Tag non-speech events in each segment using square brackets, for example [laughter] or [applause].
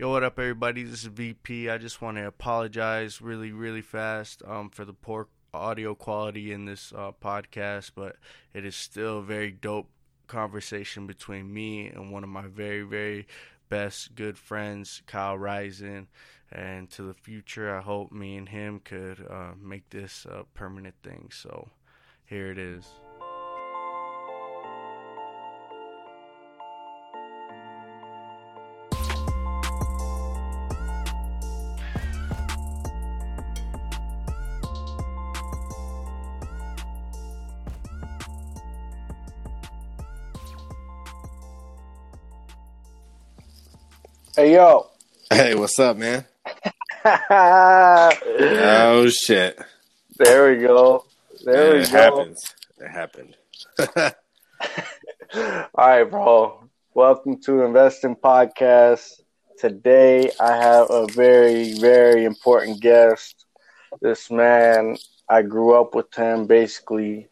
Yo, what up, everybody? This is VP. I just want to apologize really, really fast um, for the poor audio quality in this uh, podcast, but it is still a very dope conversation between me and one of my very, very best good friends, Kyle Rison. And to the future, I hope me and him could uh, make this a permanent thing. So here it is. Hey yo. Hey, what's up, man? [laughs] Oh shit! There we go. There we it go. happens. It happened. [laughs] All right, bro. Welcome to Investing Podcast. Today I have a very, very important guest. This man, I grew up with him basically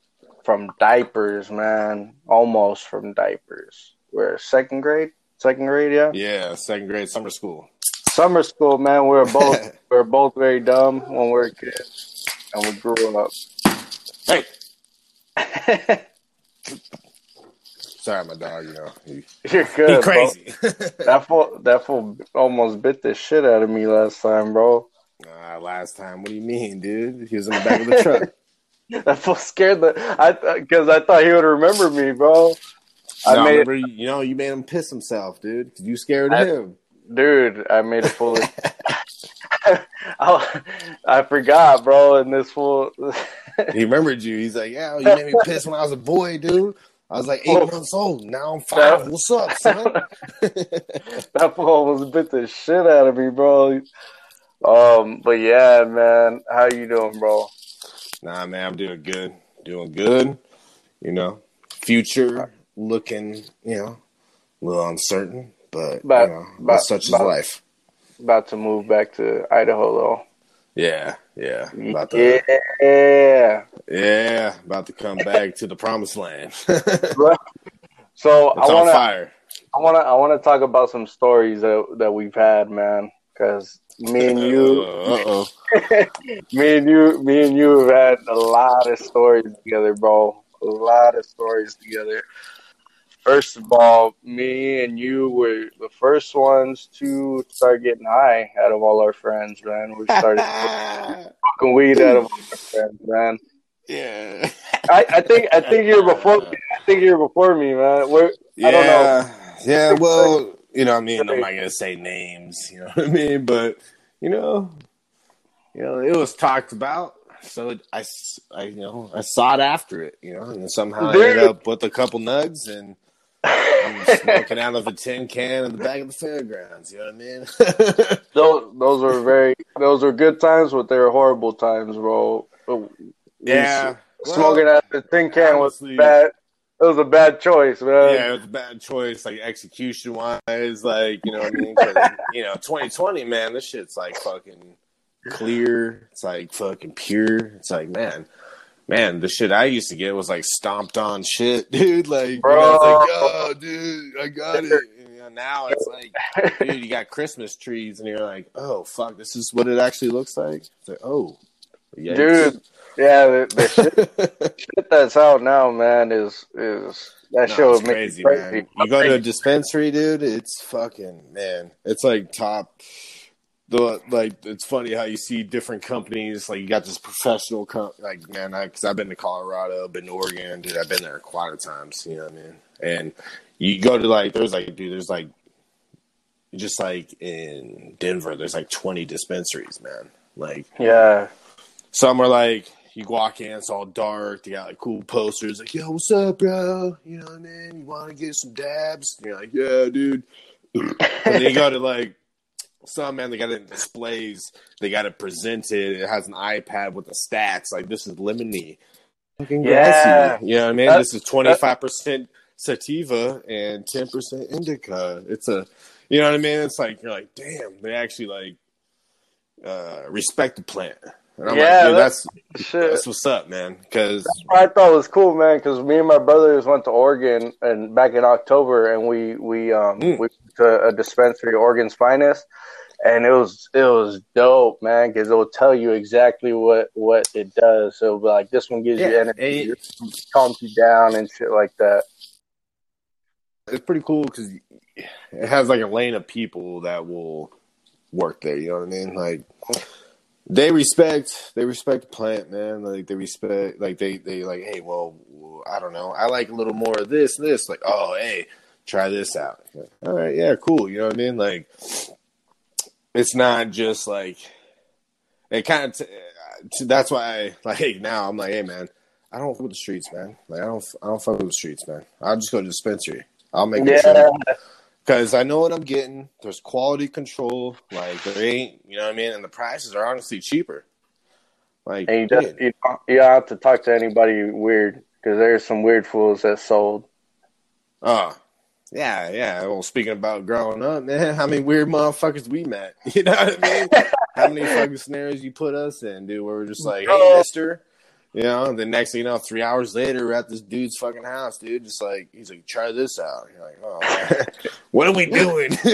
from diapers, man. Almost from diapers. We're second grade? Second grade, yeah? yeah, second grade summer school. Summer school, man. We were [laughs] both we were both very dumb when we were kids. And we grew up. Hey, [laughs] sorry, my dog. You know, he, You're good, bro. crazy. [laughs] That fool, that fool almost bit the shit out of me last time, bro. uh, last time, what do you mean, dude? He was in the back of the truck. That fool scared the I because I thought he would remember me, bro. I no, made, remember, you know, you made him piss himself, dude, because you scared I- him. dude. I made a fool. I, [laughs] [laughs] I forgot, bro. And this fool, [laughs] he remembered you. He's like, yeah, you made me piss when I was a boy, dude. I was like eight Oh. months old. Now I'm five. What's up, son? that fool almost bit the shit out of me, bro. Um, but yeah, man, how you doing, bro? Nah, man, I'm doing good. Doing good. You know, future looking, you know, a little uncertain, but But- you know, but- such is but- life. About to move back to Idaho, though. Yeah, yeah, about to, Yeah. yeah, about to come back to the promised land. [laughs] it's So I want to fire. I want to I want to talk about some stories that that we've had, man. Because me and you, [laughs] [laughs] me and you, me and you have had a lot of stories together, bro. A lot of stories together. First of all, me and you were the first ones to start getting high out of all our friends, man. We started [laughs] smoking weed out of all our friends, man. yeah. I, I think I think you're [laughs] before me. I think you're before me, man. We're Yeah. I don't know. Yeah, well, you know, I mean, I'm not gonna say names, you know what I mean, but you know, you know, it was talked about, so it, I, I, you know, I sought after it, you know, and somehow I ended up with a couple nugs and [laughs] smoking out of a tin can in the back of the fairgrounds. You know what I mean? [laughs] those those were very those were good times, but they were horrible times, bro. yeah, smoking out of the tin can was bad. It was a bad choice, man. Yeah, it was a bad choice, like execution wise, like you know what I mean? you know, 2020, man, this shit's like fucking clear. It's like fucking pure. It's like, man, man, the shit I used to get was like stomped on shit, [laughs] dude. Like, know, I was like, oh, dude, I got it. [laughs] And, you know, now it's like, dude, you got Christmas trees, and you're like, oh fuck, this is what it actually looks like. It's like, oh, yikes. Dude, yeah, the, the [laughs] shit, shit that's out now, man, is is that No, show is crazy, crazy. man. You go to a dispensary, dude. It's fucking man. It's like top. The like, it's funny how you see different companies. Like you got this professional, com- like man, because I've been to Colorado, been to Oregon, dude. I've been there quite a times. You know what I mean? And you go to like, there's like, dude, there's like, just like in Denver, there's like 20 dispensaries, man. Like Yeah, some are like you walk in, it's all dark. They got like cool posters, like "Yo, what's up, bro? You know what I mean? You want to get some dabs?" And you're like, "Yeah, dude." [laughs] and then you go to like some man, they got it in displays. They got it presented. It has an iPad with the stats. Like this is lemony, fucking Yeah. grassy. You know what I mean? That- this is twenty five percent sativa and ten percent indica. It's a, you know what I mean? It's like you're like, damn, they actually like uh respect the plant. And I'm Yeah, like, dude, that's- that's shit. that's what's up, man. Because I thought it was cool, man, because me and my brothers went to Oregon and back in October, and we we um Mm. we to a dispensary, Oregon's Finest, and it was it was dope, man, because it will tell you exactly what what it does. So like this one gives you Yeah, energy, and- calms you down, and shit like that. it's pretty cool because it has like a lane of people that will work there. You know what I mean? Like they respect, they respect the plant, man. Like they respect, like they they like, hey, well, I don't know, I like a little more of this, this. Like, oh, hey, try this out. All right, yeah, cool. You know what I mean? Like it's not just like it kind of. T- uh, that's why I like [laughs] now I'm like, hey, man. I don't fuck with the streets, man. Like I don't, I don't fuck with the streets, man. I'll just go to the dispensary. I'll make it Yeah, because I know what I'm getting. There's quality control. Like there ain't, you know what I mean. And the prices are honestly cheaper. Like and you just you don't, you don't have to talk to anybody weird because there's some weird fools that sold. oh yeah, yeah. Well, speaking about growing up, man, how many weird motherfuckers we met? [laughs] You know what I mean? how many fucking scenarios you put us in, dude? Where we're just like, hey, Mister. You know, the next thing you know, three hours later, we're at this dude's fucking house, dude. Just like he's like, try this out. You're like, oh, man. [laughs] what are we doing? [laughs]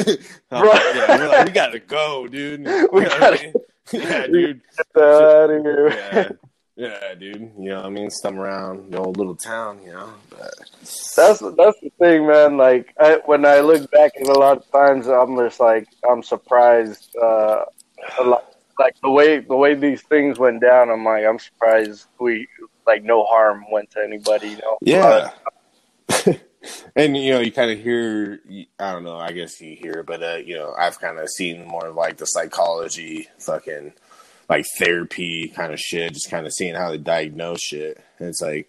I'm oh, yeah, we're like, we gotta go, dude. You know gotta- mean? yeah, dude. Get out of here. Yeah, yeah, dude. You know, what I mean, stum around the old little town. You know, but That's that's the thing, man. Like I, when I look back at a lot of times, I'm just like I'm surprised. Uh, a lot, like the way the way these things went down. I'm like I'm surprised we like no harm went to anybody. You know? yeah. [laughs] and you know, you kind of hear. I don't know. I guess you hear, but uh, you know, I've kind of seen more of like the psychology, fucking like therapy kind of shit. Just kind of seeing how they diagnose shit. And it's like.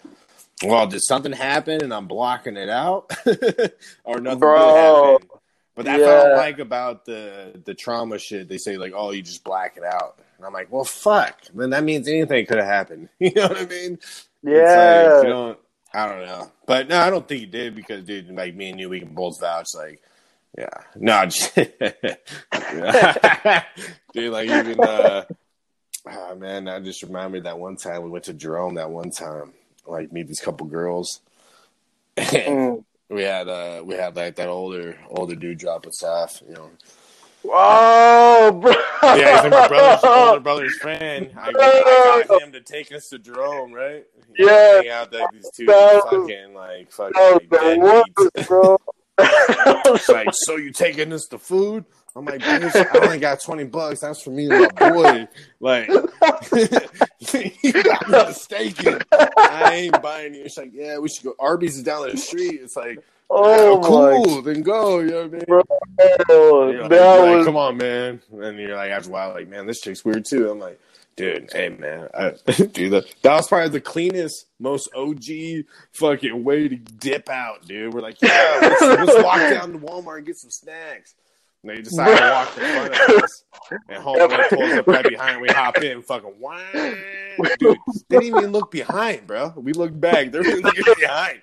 Well, did something happen and I'm blocking it out, [laughs] or nothing Bro. happened? But that's what I don't like about the the trauma shit. They say like, "Oh, you just black it out," and I'm like, "Well, fuck." Then that means anything could have happened. [laughs] You know what I mean? It's Yeah. like, you know, I don't know, but no, I don't think he did because, dude, like me and you, we can both vouch. Like, yeah, no, just, [laughs] dude, like even, uh, oh, man, that just remember that one time we went to Jerome. That one time, like meet these couple girls. [laughs] Mm. we had uh we had like that older older dude drop us off, you know. Oh, bro. Yeah, he's like my brother's [laughs] older brother's friend. I, I got him to take us to Jerome, right? You Yeah. hang out like these two That fucking like fucking That was deadbeats. bro. It's [laughs] like, so you taking us to food? I'm like, I only got twenty bucks. That's for me and my boy. Like, [laughs] you got me mistaken. I ain't buying you. It's like, yeah, we should go. Arby's is down the street. It's like, oh oh, cool. Then go. You know what I mean? Bro, that like, was come on, man. And you're like, after a while, like, man, this chick's weird too. I'm like, dude, hey, man, I, [laughs] dude, that, that was probably the cleanest, most OG fucking way to dip out, dude. We're like, yeah, let's, let's walk [laughs] down to Walmart and get some snacks. And they decide to walk in front of us, and homeboy pulls up right behind. We hop in, fucking wow, dude. Didn't even look behind, bro. We looked back. They're looking [laughs] behind.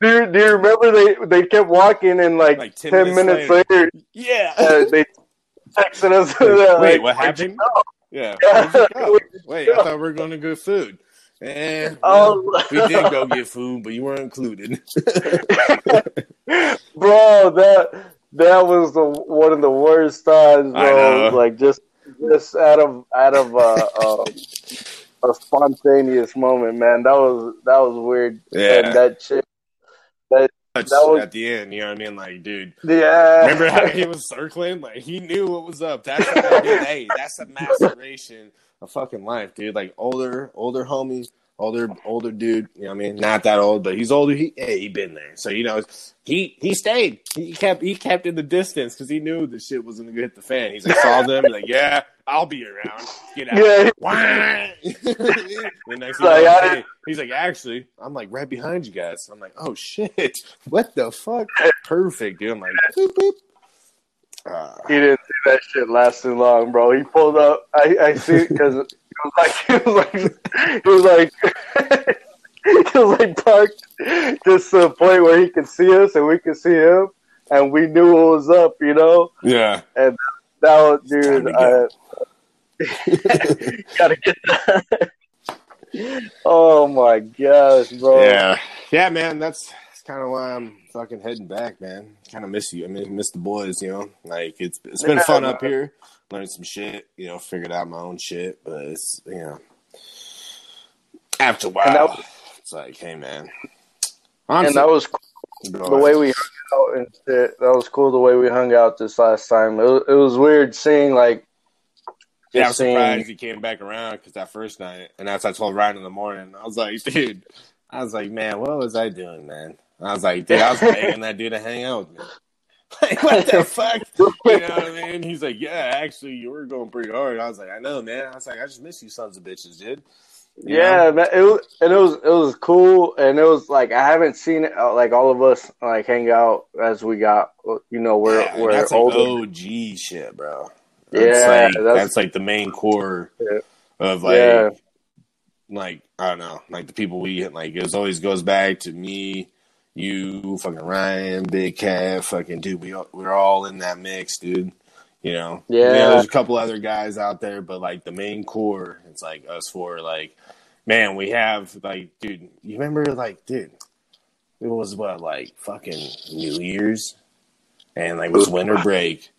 Do you, do you remember they they kept walking and like, Like 10 ten, minutes minutes, later, Yeah. uh, they texted us. [laughs] Wait, like, what happened? Yeah. [laughs] Yeah. Where'd you go? Wait, I thought we were going to get food. Eh, Oh, we did go get food, but you weren't included. bro, that that was the one of the worst times, bro. Like just just out of out of uh, uh, a spontaneous moment, man. That was that was weird. Yeah. and that chick, That's That was- at the end, you know what I mean? Like, dude, yeah. remember how he was circling? Like, he knew what was up. That's hey, that's a maceration of fucking life, dude. Like, older, older homie, older, older dude. You know what I mean? Not that old, but he's older. He, hey, he been there, so you know, he he stayed. He kept he kept in the distance because he knew the shit wasn't gonna hit the fan. He's like, saw them, like, yeah, I'll be around. Get out. Yeah. [laughs] The next thing Like, you know, I- hey, he's like, actually, I'm like right behind you guys. I'm like, oh shit, what the fuck? Perfect, dude. I'm like, boop, boop. Uh, He didn't see that shit lasting long, bro. He pulled up. I, I see because [laughs] it was like it was like [laughs] it was like it was like parked just to the point where he could see us and we could see him, and we knew what was up. You know, yeah, And that was dude. I, [laughs] gotta get that. oh my gosh, bro. yeah, yeah, man. That's, that's kind of why I'm fucking heading back, man. Kind of miss you. I mean, miss the boys. You know, like it's it's been Yeah, fun up here. Learned some shit. You know, figured out my own shit. But it's you know, after a while, it's like, hey, man. and that was cool, the way we hung out and shit. That was cool the way we hung out this last time. It was, it was weird seeing like Yeah, I was seeing- surprised he came back around because that first night, and that's I told Ryan in the morning. I was like, [laughs] dude, I was like, man, what was I doing, man? I was like, dude, I was begging that dude to hang out with me. [laughs] Like, what the [laughs] fuck? You know what I mean? He's like, yeah, actually, you were going pretty hard. I was like, I know, man. I was like, I just miss you, sons of bitches, dude. You Yeah, man, it was, and it was it was cool, and it was like I haven't seen it uh, like all of us like hang out as we got you know we're Yeah, we're that's like. OG shit, bro. Yeah, That's like, that's- that's, like the main core Yeah. of like Yeah. like I don't know, like the people we hit like it always goes back to me, you, fucking Ryan, Big Cat, fucking dude. We all, we're all in that mix, dude. You know, Yeah. There's a couple other guys out there, but like the main core, it's like us four. Like, man, we have like, dude. You remember, like, dude, it was what like fucking New Year's, and like it was winter break.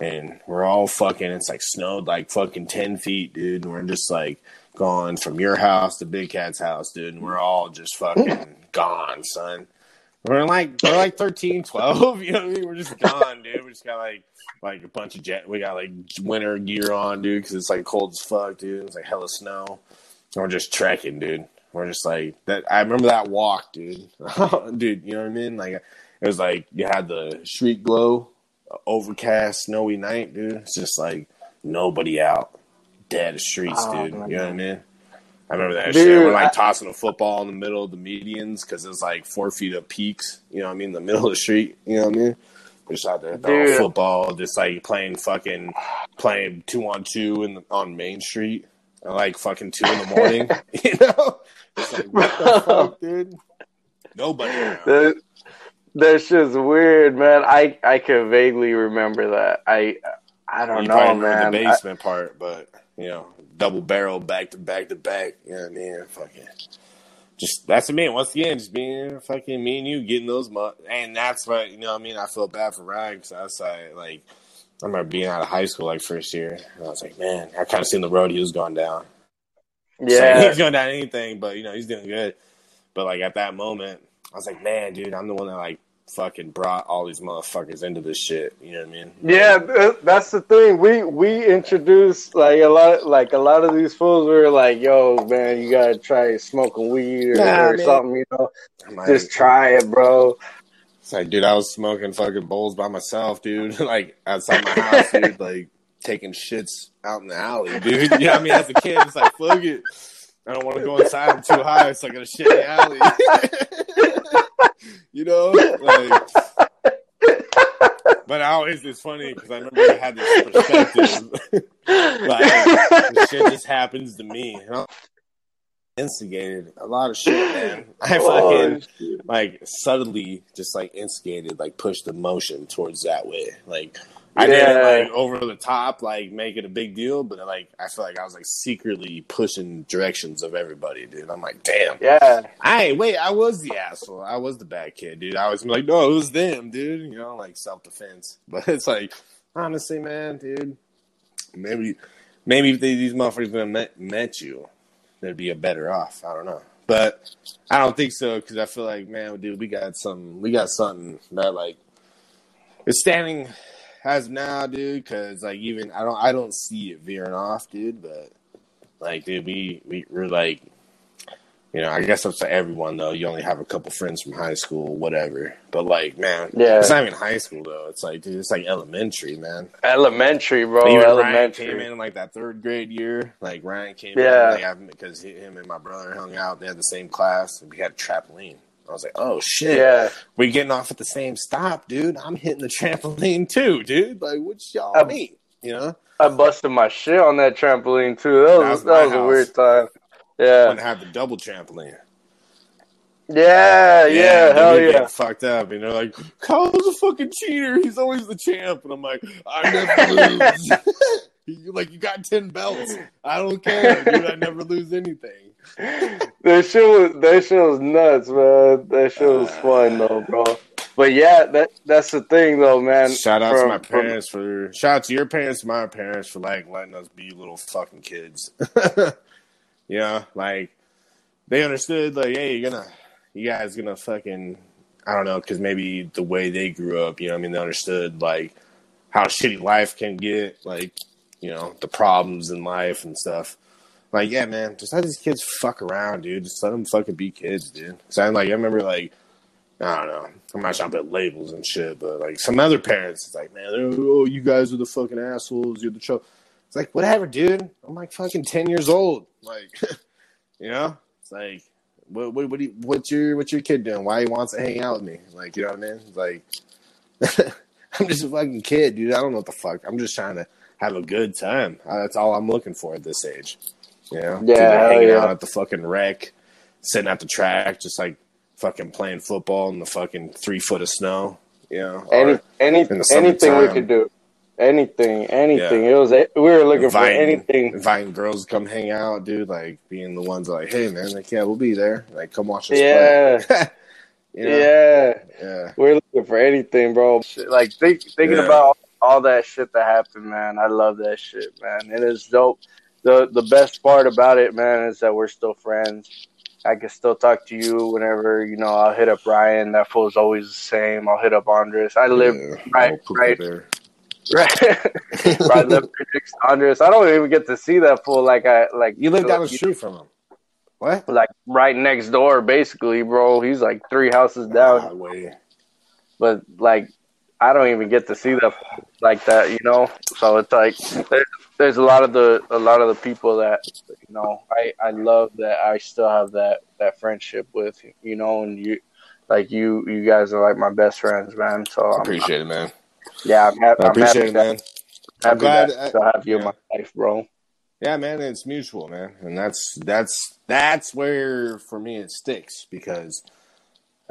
And we're all fucking. It's like snowed like fucking ten feet, dude. And we're just like gone from your house to Big Cat's house, dude. And we're all just fucking [laughs] gone, son. We're like we're like 13, 12, [laughs] you know what I mean? We're just [laughs] gone, dude. We just got like like a bunch of jet. We got like winter gear on, dude, because it's like cold as fuck, dude. It's like hella snow. And we're just trekking, dude. We're just like that. I remember that walk, dude. [laughs] dude, you know what I mean? Like it was like you had the street glow, uh, overcast, snowy night, dude. It's just like nobody out, dead streets, Oh, dude. You know what I mean? I remember that Dude, shit. We're like I- tossing a football in the middle of the medians because it was like four feet of peaks. You know what I mean? The [laughs] middle of the street. You know what I mean? We're just out there throwing Dude. football, just like playing fucking playing two on two in on Main Street, at like fucking two in the morning. [laughs] [laughs] you know? It's like what the fuck, dude? Nobody. That, that shit's weird, man. I I can vaguely remember that. I I don't you know, man. the I- basement part, but you know, double barrel back to back to back. You know what I mean? Fucking, just that's what I mean. Once again, just being fucking me and you getting those, mu- and that's what you know. what I mean, I feel bad for Ryan because I was like, like, I remember being out of high school like first year, and I was like, man, I kind of seen the road he was going down. So [laughs] yeah, he's going down anything, but you know, he's doing good. But like at that moment, I was like, man, dude, I'm the one that like fucking brought all these motherfuckers into this shit. You know what I mean? yeah. Uh, that's the thing. We we introduced like a lot, like a lot of these fools We were like, "Yo, man, you gotta try smoking weed or, Nah, or something." You know, like, just try it, bro. It's like, dude, I was smoking fucking bowls by myself, dude. [laughs] like outside my house, dude. [laughs] Like taking shits out in the alley, dude. [laughs] You know what I mean? As a kid, it's like, fuck it. I don't want to go inside. I'm too high, so I gotta shit the alley. [laughs] you know, like. But I always it's funny because I remember I had this perspective. [laughs] like the shit just happens to me. You know? Instigated a lot of shit, man. [laughs] I fucking Oh, like subtly just like instigated, like pushed the motion towards that way. Like I Yeah. didn't like over the top, like make it a big deal, but like I feel like I was like secretly pushing directions of everybody, dude. I'm like, damn. yeah, I wait, I was the asshole. I was the bad kid, dude. I was like, no, it was them, dude. You know, like self defense. [laughs] But it's like, honestly, man, dude, maybe, maybe if they, these motherfuckers would have met, met you, they'd be a better off. I don't know, but I don't think so because I feel like, man, dude, we got some, we got something that like is standing as of now, dude. Because like even I don't, I don't see it veering off, dude. But like, dude, we we we're like. You know, I guess up to everyone though. You only have a couple friends from high school, whatever. But like, man, Yeah. it's not even high school though. It's like, dude, it's like elementary, man. elementary, bro. Even Ryan elementary. came in like that third grade year. Like Ryan came Yeah. in, like because him and my brother hung out. They had the same class, and we had a trampoline. I was like, oh shit, Yeah, we getting off at the same stop, dude. I'm hitting the [laughs] trampoline too, dude. Like, what y'all Um, mean? You know, I busted my shit on that trampoline too. That That was was that was a weird time. Yeah, to have the double trampoline. yeah, yeah. dude, hell yeah. get fucked up, and they're like, "Kyle's a fucking cheater. He's always the champ." And I'm like, "I never [laughs] lose." [laughs] you like you got ten belts. I don't care, dude. I never lose anything. [laughs] that shit was that shit was nuts, man. That shit was uh, fun though, bro. But yeah, that that's the thing though, man. Shout out to From- my from- parents for shout out to your parents, my parents for like letting us be little fucking kids. [laughs] yeah, like they understood like, hey, you're gonna, you guys gonna fucking, I don't know, because maybe the way they grew up, you know, what I mean, they understood like how shitty life can get, like you know, the problems in life and stuff. Like, yeah, man, just let these kids fuck around, dude. Just let them fucking be kids, dude. So I like, I remember like. I don't know. I'm not to put labels and shit, but like some other parents, it's like, man, oh, you guys are the fucking assholes. You're the trouble. It's like, whatever, dude. I'm like fucking ten years old. Like, [laughs] you know, it's like, what, what, what you, what's your, what's your kid doing? Why he wants to hang out with me? Like, you know what I mean? It's like, [laughs] I'm just a fucking kid, dude. I don't know what the fuck. I'm just trying to have a good time. Uh, That's all I'm looking for at this age. You know, Yeah, hanging yeah. out at the fucking wreck, sitting at the track, just like fucking playing football in the fucking three foot of snow. You know, Any, any, anything we could do. Anything, anything. Yeah. It was. We were looking for anything. inviting girls to come hang out, dude. Like being the ones like, hey man, like yeah, we'll be there. Like come watch us Yeah, play. [laughs] You know? yeah. yeah, We're looking for anything, bro. Like think, thinking Yeah. about all that shit that happened, man. I love that shit, man. It is dope. The The best part about it, man, is that we're still friends. I can still talk to you whenever you know. I'll hit up Ryan. That fool's always the same. I'll hit up Andres. I live Yeah. right- Oh, right. there. [laughs] right. I live next to Andres. I don't even get to see that fool like I like. You live down the street from him. What? like right next door, basically, bro. He's like three houses down. Wait. but like I don't even get to see that like that, you know. So it's like there's a lot of the a lot of the people that you know I I love that I still have that that friendship with, you know, and you like you you guys are like my best friends, man. So I'm, Appreciate it, man. yeah, I'm, ha- I I'm appreciate happy it, man. that, I'm happy glad that I I- still have you in yeah. my life, bro. Yeah, man, it's mutual, man, and that's that's that's where for me it sticks because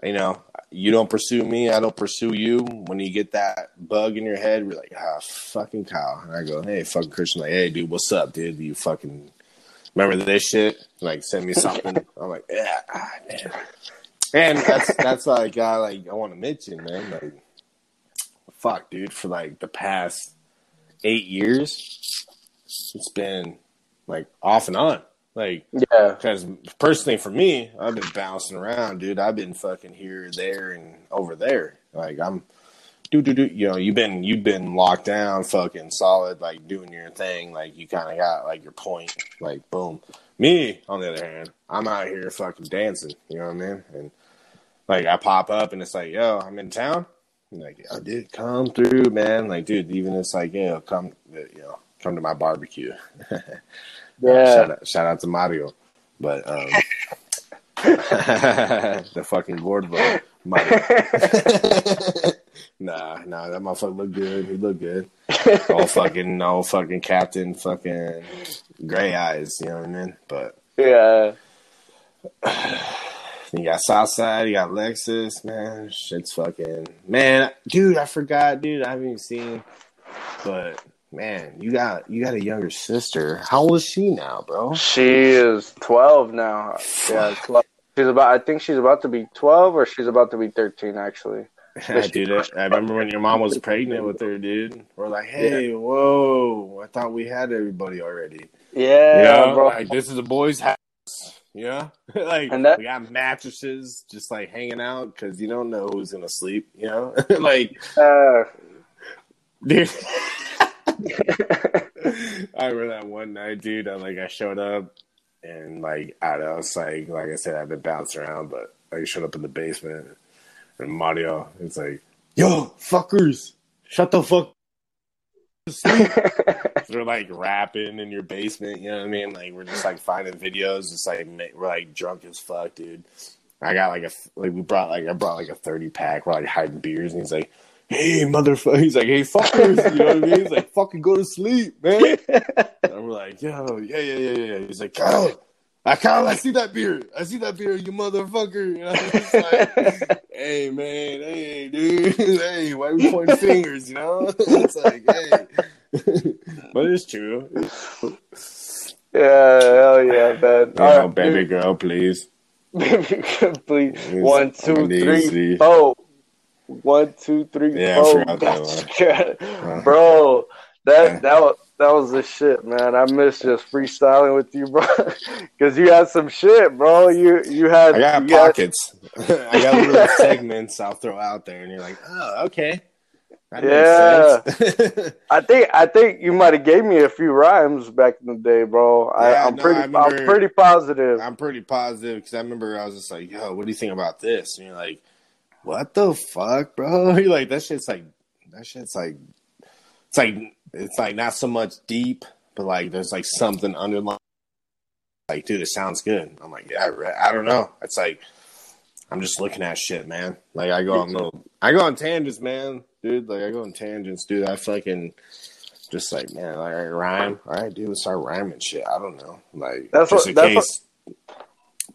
you know you don't pursue me, I don't pursue you. When you get that bug in your head, we're like, ah, fucking Kyle, and I go, hey, fucking Christian, like, hey, dude, what's up, dude? You fucking remember this shit? Like, send me something. [laughs] I'm like, yeah, ah, man. And that's that's like I like I want to mention, man, like, fuck, dude, for like the past eight years it's been like off and on. Like, Yeah, because personally for me, I've been bouncing around, dude. I've been fucking here, there, and over there. Like, I'm, do do do. You know, you've been you've been locked down, fucking solid, like doing your thing. Like, you kind of got like your point. Like, boom. Me, on the other hand, I'm out here fucking dancing. You know what I mean? And like, I pop up and it's like, yo, I'm in town. Like, I did come through, man. Like, dude, even it's like, yeah, come, you know, come to my barbecue. [laughs] yeah. Shout out, shout out to Mario, but um, [laughs] the fucking gourd boy, Mario. [laughs] nah, nah, that motherfucker look good. He look good. All fucking, no fucking captain, fucking gray eyes. You know what I mean? But yeah. [sighs] you got Southside, you got Lexus, man. Shit's fucking man, dude. I forgot, dude. I haven't even seen, but man, you got you got a younger sister. How old is she now, bro? She is twelve now. Yeah, twelve. She's about. I think she's about to be twelve, or she's about to be thirteen. Actually. [laughs] dude, I, I remember when your mom was pregnant with her, dude. We're like, hey, whoa! I thought we had everybody already. Yeah, bro. like this is a boy's house. Yeah, [laughs] like And that- we got mattresses just like hanging out because you don't know who's gonna sleep. You know, [laughs] like Uh, dude. I remember that one night, dude. I like I showed up and like I it's like like I said, I've been bouncing around, but I showed up in the basement and Mario is like, "Yo, fuckers, shut the fuck." They're [laughs] like rapping in your basement, you know what I mean? Like we're just like finding videos, just like we're like drunk as fuck, dude. I got like a like we brought like I brought like a thirty pack. We're like hiding beers, and he's like, "Hey, motherfucker!" He's like, "Hey, fuckers!" You know what I mean? He's like, "Fucking go to sleep, man." [laughs] And we're like, "Yo, yeah, yeah, yeah, yeah." He's like, "Kyle, I Kyle, I see that beard. I see that beard, you motherfucker." You know, [laughs] it's like, "Hey, man, hey, dude, [laughs] hey, why we pointing fingers?" You know, it's like, "Hey," but it's true. Yeah, hell yeah, [sighs] man. You All right, baby dude. girl, please. Baby girl, please. One, two, I'm three, four. One, two, three, Yeah, four. that uh-huh. Bro, that that was that was the shit, man. I miss just freestyling with you, bro. [laughs] Because you had some shit, bro. You you had I got pockets. [laughs] I got little [laughs] segments I'll throw out there, and you're like, oh, okay. That Yeah. I think I think you might have gave me a few rhymes back in the day, bro. Yeah, I'm no, pretty I I'm pretty positive. I'm pretty positive because I remember I was just like, yo, what do you think about this? And you're like, what the fuck, bro? [laughs] You're like, that shit's like, that shit's like, it's like, it's like not so much deep, but like there's like something underlying. Like, dude, it sounds good. I'm like, yeah, I, I don't know. It's like, I'm just looking at shit, man. Like, I go on little, I go on tangents, man, dude. Like, I go on tangents, dude. I fucking just like, man, like I rhyme. All right, dude, start rhyming shit. I don't know, like, That's just what- in that's case.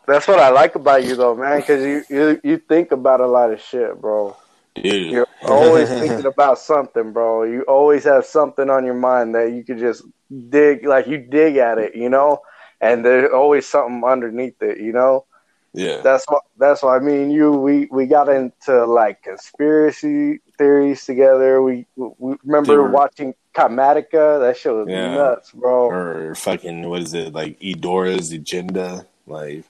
That's what I like about you, though, man. Because you, you you think about a lot of shit, bro. Dude. You're always thinking about something, bro. You always have something on your mind that you could just dig, like you dig at it, you know. And there's always something underneath it, you know. yeah. That's what that's why I mean you we we got into like conspiracy theories together. We we remember Dude. watching Kymatica. That shit was Yeah. nuts, bro. or fucking what is it like Edora's agenda like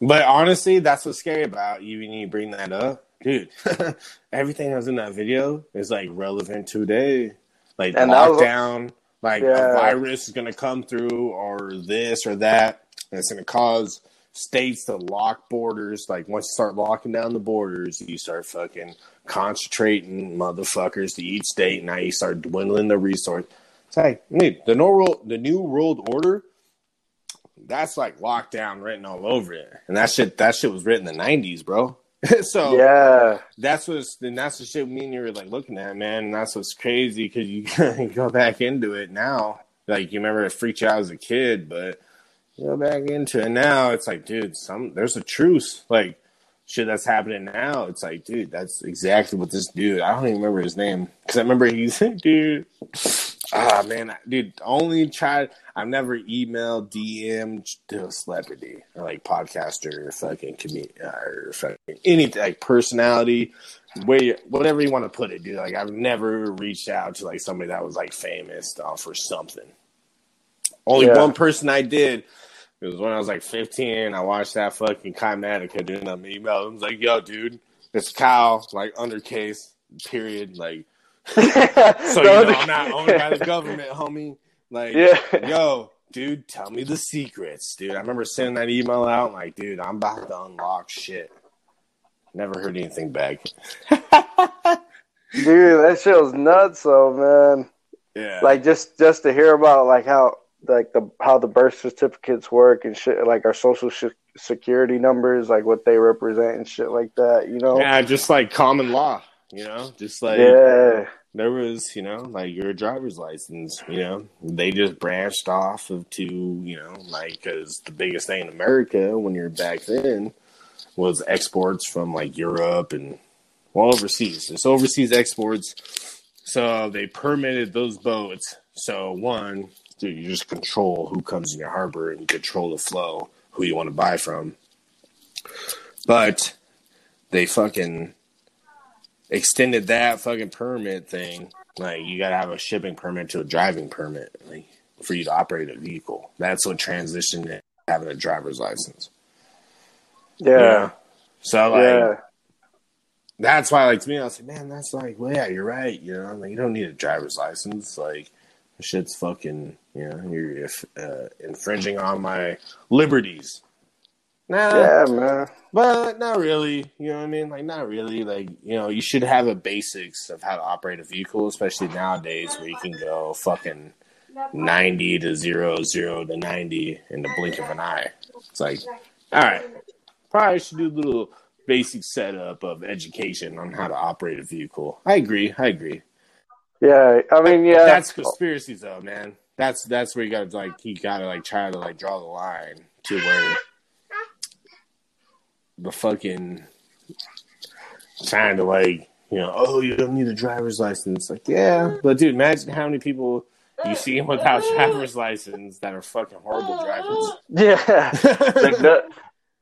but honestly that's what's scary about you when you bring that up. Dude [laughs] everything that was in that video is like relevant today. Like And that was- lockdown like Yeah. a virus is gonna come through or this or that and it's gonna cause states to lock borders. Like once you start locking down the borders you start fucking concentrating motherfuckers to each state. And now you start dwindling the resource. It's like, dude, the new world, the new world order, that's like lockdown written all over it, and that shit, that shit was written in the '90s, bro. [laughs] so Yeah, that's what's, then that's the shit me and you were like looking at, man. And that's what's crazy because you [laughs] go back into it now. Like you remember it freaked you out as a kid, but you go back into it now. It's like, dude, some there's a truce. Like shit that's happening now. It's like, dude, that's exactly what this dude. I don't even remember his name because I remember he's [laughs] dude. Ah man, dude. Only tried. I've never emailed, DM to a celebrity or like podcaster or fucking comedian or fucking any like personality, way whatever you want to put it, dude. Like I've never reached out to like somebody that was like famous uh, for something. Only Yeah. one person I did. It was when I was like 15. I watched that fucking Kymatica doing an email. I was like, yo, dude, it's Kyle, like undercase, period. Like, [laughs] so you know I'm not owned by the government, homie. Like, Yeah. yo, dude, tell me the secrets, dude. I remember sending that email out, like, dude, I'm about to unlock shit. Never heard anything back. [laughs] Dude, that shit was nuts, though, man. Yeah, Like just just to hear about like how like the how the birth certificates work and shit, like our social sh- security numbers, like what they represent and shit like that. You know? yeah, just like common law, you know, just like yeah. there was, you know, like your driver's license, you know, they just branched off of to, you know, like because the biggest thing in America when you're back then was exports from like Europe and well overseas. It's overseas exports, so they permitted those boats. So one, dude, you just control who comes in your harbor and you control the flow, who you want to buy from. But they fucking extended that fucking permit thing. Like you gotta have a shipping permit to a driving permit, like for you to operate a vehicle. That's what transitioned to having a driver's license. Yeah. So like Yeah. that's why like to me I was like, man, that's like, well yeah, you're right, you know, like you don't need a driver's license. Like shit's fucking you know, you're uh, infringing on my liberties. Nah, Yeah, man. but not really. You know what I mean? Like, not really. Like, you know, you should have a basics of how to operate a vehicle, especially nowadays where you can go fucking 90 to 0, 0 to 90 in the blink of an eye. It's like, all right, probably should do a little basic setup of education on how to operate a vehicle. I agree. I agree. Yeah. I mean, yeah. That's conspiracies, though, man. That's that's where you gotta like you gotta like try to like draw the line to where the fucking trying to like you know oh you don't need a driver's license like yeah but dude imagine how many people you see [laughs] without driver's license that are fucking horrible drivers. [laughs] Yeah. Like the-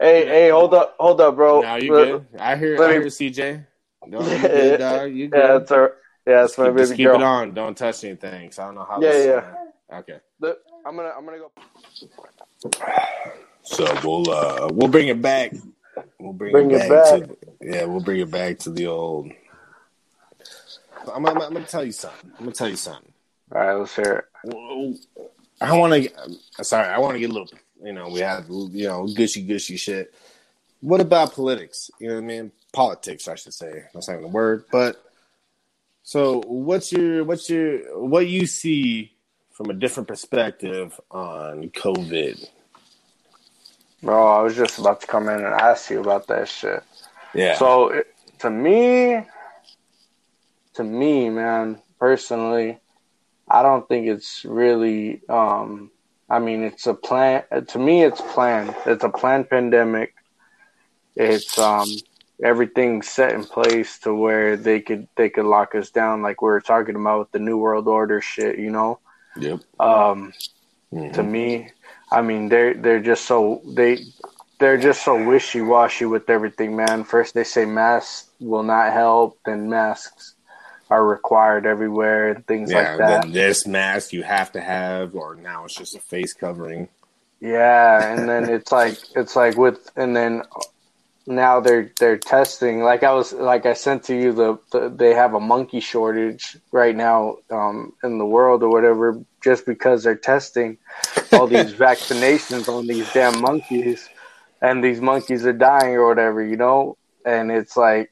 hey, hey, hold up, hold up, bro. Now you good? I hear, let I me- hear CJ. No, [laughs] you Yeah, good, dog? You good? Yeah, it's our, yeah, it's just my keep, just baby keep girl. it on. Don't touch anything. So I don't know how. Yeah, this, yeah. uh, okay. Look, I'm gonna, I'm gonna go. So we'll uh we'll bring it back. We'll bring, Bring it back, back. to yeah, we'll bring it back to the old. I'm, I'm, I'm gonna tell you something. I'm gonna tell you something. All right, let's hear it. I want to. Sorry, I want to get a little. You know, we have you know gushy gushy shit. What about politics? You know what I mean? Politics, I should say. That's not even a word, but. So, what's your what's your what you see from a different perspective on COVID? Bro, I was just about to come in and ask you about that shit. Yeah. So it, to me, to me, man, personally, I don't think it's really. Um, I mean, it's a plan. To me, it's planned. It's a planned pandemic. It's um everything set in place to where they could they could lock us down, like we were talking about with the New World Order shit. You know. Yep. Um, Mhm. to me. I mean, they're they're just so they they're just so wishy washy with everything, man. First they say masks will not help, then masks are required everywhere and things Yeah. like that. Then this mask you have to have, or now it's just a face covering. Yeah, and then it's like it's like with and then now they're they're testing like I was like I sent to you the, the they have a monkey shortage right now um, in the world or whatever just because they're testing all these [laughs] vaccinations on these damn monkeys and these monkeys are dying or whatever you know? And it's like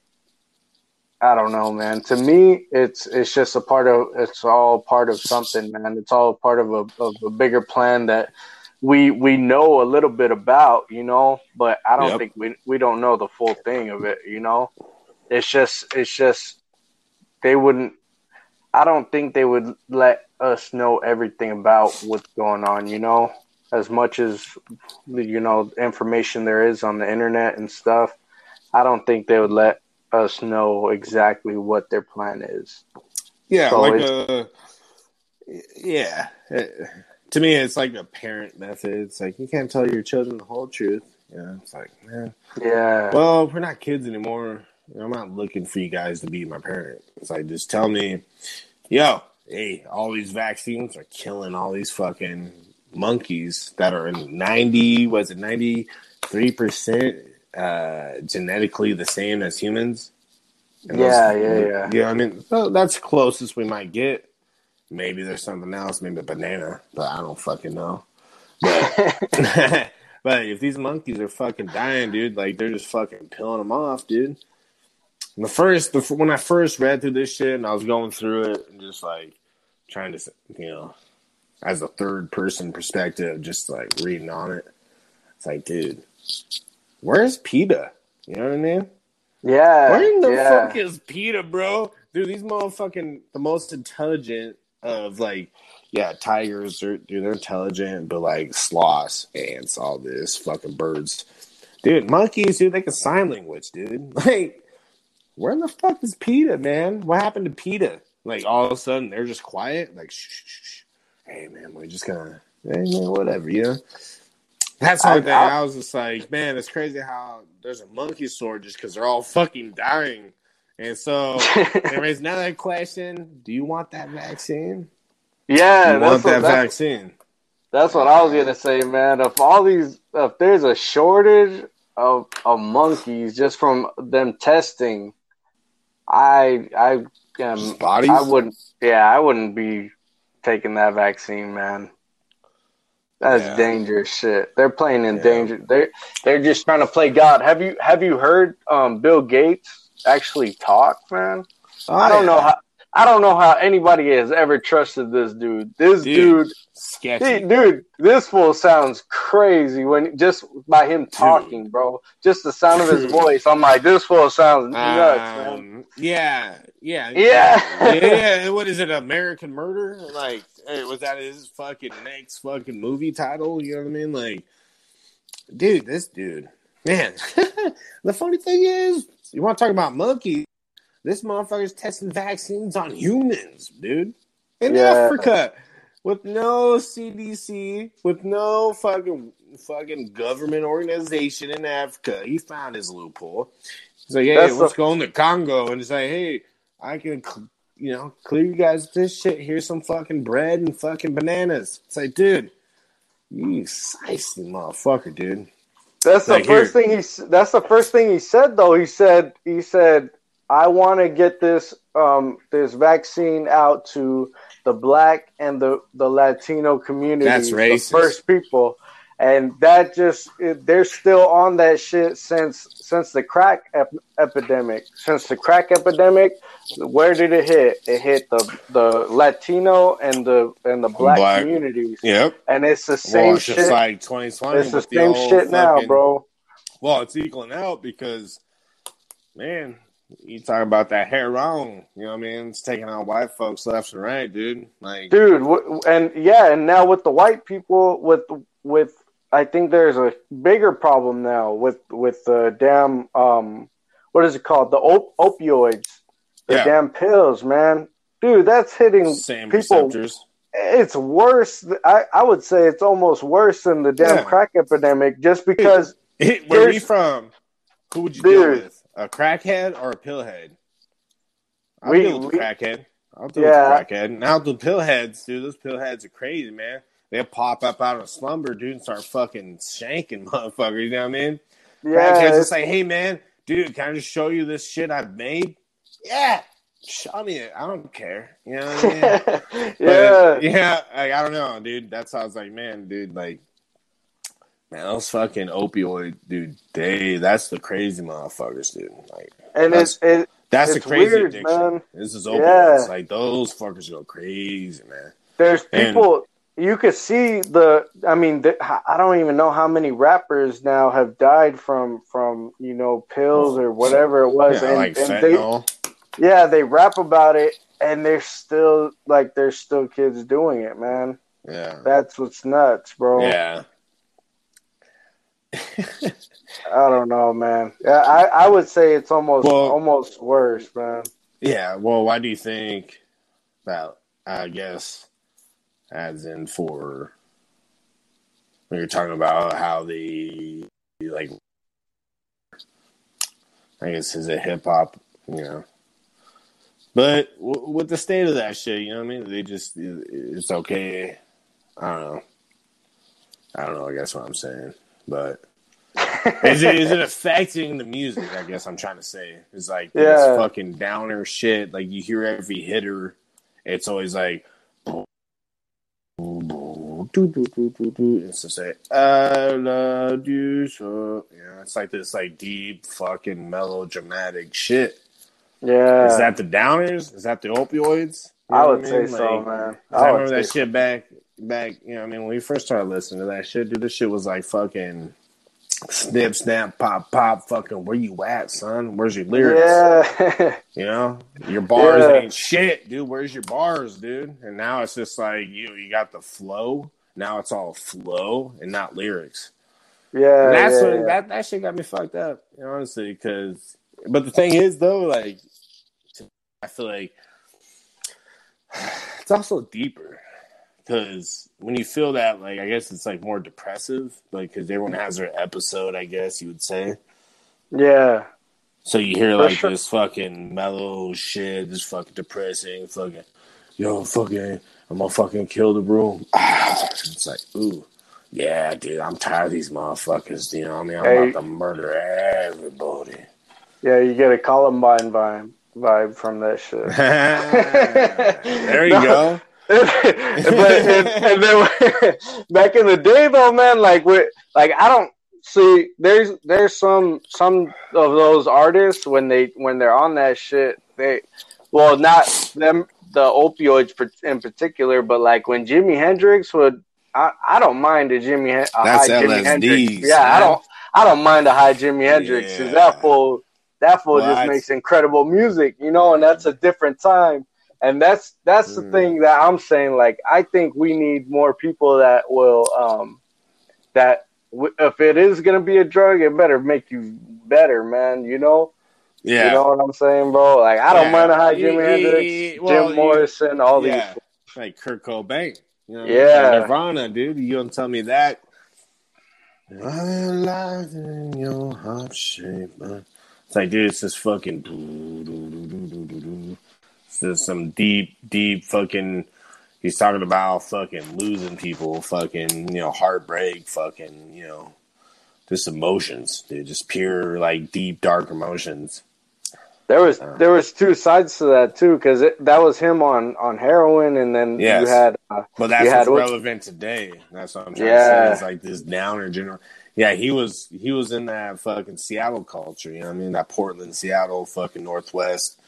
I don't know man. To me it's it's just a part of it's all part of something man. It's all part of a of a bigger plan that we we know a little bit about, you know, but I don't Yep. think we we don't know the full thing of it, you know. It's just it's just they wouldn't I don't think they would let us know everything about what's going on, you know, as much as you know information there is on the internet and stuff. I don't think they would let us know exactly what their plan is. Yeah, So like a uh, yeah. To me, it's like a parent method. It's like you can't tell your children the whole truth. Yeah, it's like, man, Yeah. well, we're not kids anymore. I'm not looking for you guys to be my parent. It's like just tell me, yo, hey, all these vaccines are killing all these fucking monkeys that are in ninety, was it ninety three percent uh genetically the same as humans? And Yeah, those- yeah, yeah. Yeah, I mean well, that's closest we might get. Maybe there's something else, maybe a banana, but I don't fucking know. [laughs] But [laughs] but if these monkeys are fucking dying, dude, like they're just fucking peeling them off, dude. And the first, the, when I first read through this shit and I was going through it and just like trying to, you know, as a third person perspective, just like reading on it, it's like, dude, where's PETA? You know what I mean? yeah. Where in the yeah. fuck is PETA, bro? Dude, these motherfucking the most intelligent of like, yeah, tigers are dude, they're intelligent, but like sloths, ants, all this fucking birds. Dude, monkeys, dude, they can sign language, dude. [laughs] Like, where in the fuck is PETA, man? What happened to PETA? Like all of a sudden they're just quiet, like shh shh shh. Hey man, we're just gonna hey man, whatever, you know? That's the I- thing. I- I was just like, man, it's crazy how there's a monkey sword just because they're all fucking dying. And so [laughs] it raises another question: Do you want that vaccine? yeah, you that's want what, that that's, vaccine? That's what I was gonna say, man. If all these, if there's a shortage of of monkeys just from them testing, I I um, bodies? I wouldn't. Yeah, I wouldn't be taking that vaccine, man. That's Yeah. dangerous shit. They're playing in Yeah. danger. They they're just trying to play God. Have you have you heard um, Bill Gates actually talk, man? I don't know how. I don't know how anybody has ever trusted this dude. This Dude. dude Sketchy. Hey, dude, this fool sounds crazy when just by him talking, bro. Just the sound of his voice. I'm like, this fool sounds nuts, man. Um, yeah, yeah, Yeah. yeah, yeah. [laughs] What is it? American Murder? Like, hey, was that his fucking next fucking movie title? You know what I mean? Like, dude, this dude, man. [laughs] the funny thing is, you want to talk about monkeys? This motherfucker's testing vaccines on humans, dude, in Yeah. Africa. with no CDC, with no fucking fucking government organization in Africa. He found his loophole. He's like, hey, That's let's the- go into Congo, and it's like, hey, I can, you know, clear you guys this shit. Here's some fucking bread and fucking bananas. It's like, dude, you sicey motherfucker, dude. That's the first here. thing he. That's the first thing he said, though. He said, he said, I want to get this um this vaccine out to the black and the the Latino community. That's the racist. first people, and that just it, they're still on that shit since since the crack ep- epidemic. Since the crack epidemic, where did it hit? It hit the the Latino and the and the black, Black. communities, Yep. and it's the Well, same it's shit. like 2020. it's the same old shit now, bro. Well, it's equaling out because, man, you talk about that hair wrong. You know what I mean? It's taking out white folks left and right, dude. Like, dude and yeah and now with the white people with with i think there's a bigger problem now with with the damn um what is it called the op- opioids the Yeah. damn pills man dude that's hitting same people receptors. it's worse i i would say it's almost worse than the damn Yeah. crack epidemic just because Where are you from? Who would you deal with? A crackhead or a pillhead? I'll We- deal with the we- crackhead. I'll deal Yeah. with the crackhead. Now the pillheads, dude, those pillheads are crazy, man. They'll pop up out of slumber, dude, and start fucking shanking [laughs] motherfuckers. You know what I mean? yeah Crackheads just say, "Hey, man, dude, can I just show you this shit I've made?" Yeah, show me it. I don't care. You know what I mean? [laughs] But, yeah yeah. Like, I don't know, dude. That's how I was like, man, dude, like, man, those fucking opioid, dude. They, that's the crazy motherfuckers, dude. Like, and it's it, that's the It's crazy weird, addiction. man. This is Yeah. opioids. Like those fuckers go crazy, man. There's And- people you could see the. I mean, the, I don't even know how many rappers now have died from from you know pills or whatever it was, Yeah, and, like and they yeah they rap about it, and they're still like there's still kids doing it, man. yeah, That's what's nuts, bro. yeah. [laughs] I don't know, man. Yeah, I I would say it's almost Well- almost worse, man. Yeah, well, why do you think that? I guess, as in for when you're talking about how the like, I guess is it hip hop, you know. But w- with the state of that shit, you know what I mean? They just it's okay. I don't know. I don't know. I guess what I'm saying, but [laughs] is it is it affecting the music? I guess I'm trying to say is like this Yeah. fucking downer shit. Like you hear every hitter, it's always like. It's just like I love you so. Yeah, it's like this like deep fucking melodramatic shit. Yeah, Is that the downers? Is that the opioids? You I know would what say mean? so, Like, man. 'cause I I remember that say shit back back. You know, what I mean, when we first started listening to that shit, dude, this shit was like fucking snip, snap, pop, pop. Fucking, where you at, son? Where's your lyrics? Yeah, [laughs] You know, your bars Yeah. ain't shit, dude. Where's your bars, dude? And now it's just like you, you got the flow. Now it's all flow and not lyrics. yeah. And that's yeah, what yeah. that that shit got me fucked up, honestly. Because, but the thing is, though, like, I feel like [sighs] it's also deeper. Because when you feel that, like, I guess it's like more depressive, like, because everyone has their episode, I guess you would say. Yeah, So you hear like sure. this fucking mellow shit, this fucking depressing, fucking, yo, fucking, I'm gonna fucking kill the room. Ah, [sighs] it's like, ooh, yeah, dude, I'm tired of these motherfuckers. You know what I mean? I'm Hey. about to murder everybody. yeah. You get a Columbine vibe vibe from that shit. [laughs] there you [laughs] No. go. [laughs] but and, and then [laughs] back in the day though man like with like i don't see there's there's some some of those artists when they when they're on that shit they well not them the opioids in particular but like when jimi hendrix would i i don't mind a jimi a That's high jimi hendrix. Yeah i don't i don't mind a high jimi hendrix 'cause Yeah. that fool that fool Well, just I- makes incredible music you know and that's a different time and that's that's the Mm. thing that I'm saying. Like, I think we need more people that will um that w- if it is gonna be a drug, it better make you better, man. You know, Yeah. you know what I'm saying, bro. Like, I don't Yeah. mind You- Jimi Hendrix, well, Jim Morrison, all yeah. these. Like Kurt Cobain. You know, Yeah. Nirvana, dude. You don't tell me that. I'm alive in your heart shape. It's like, dude, it's just fucking. Just some deep, deep fucking. He's talking about fucking losing people, fucking, you know, heartbreak, fucking, you know, just emotions, dude. Just pure, like, deep, dark emotions. There was Uh. there was two sides to that too, because that was him on on heroin, and then Yes. you had uh, But that's had what's what- relevant today. That's what I'm trying Yeah. to say. It's like this downer general. Yeah, he was he was in that fucking Seattle culture. You know what I mean? That Portland, Seattle, fucking Northwest,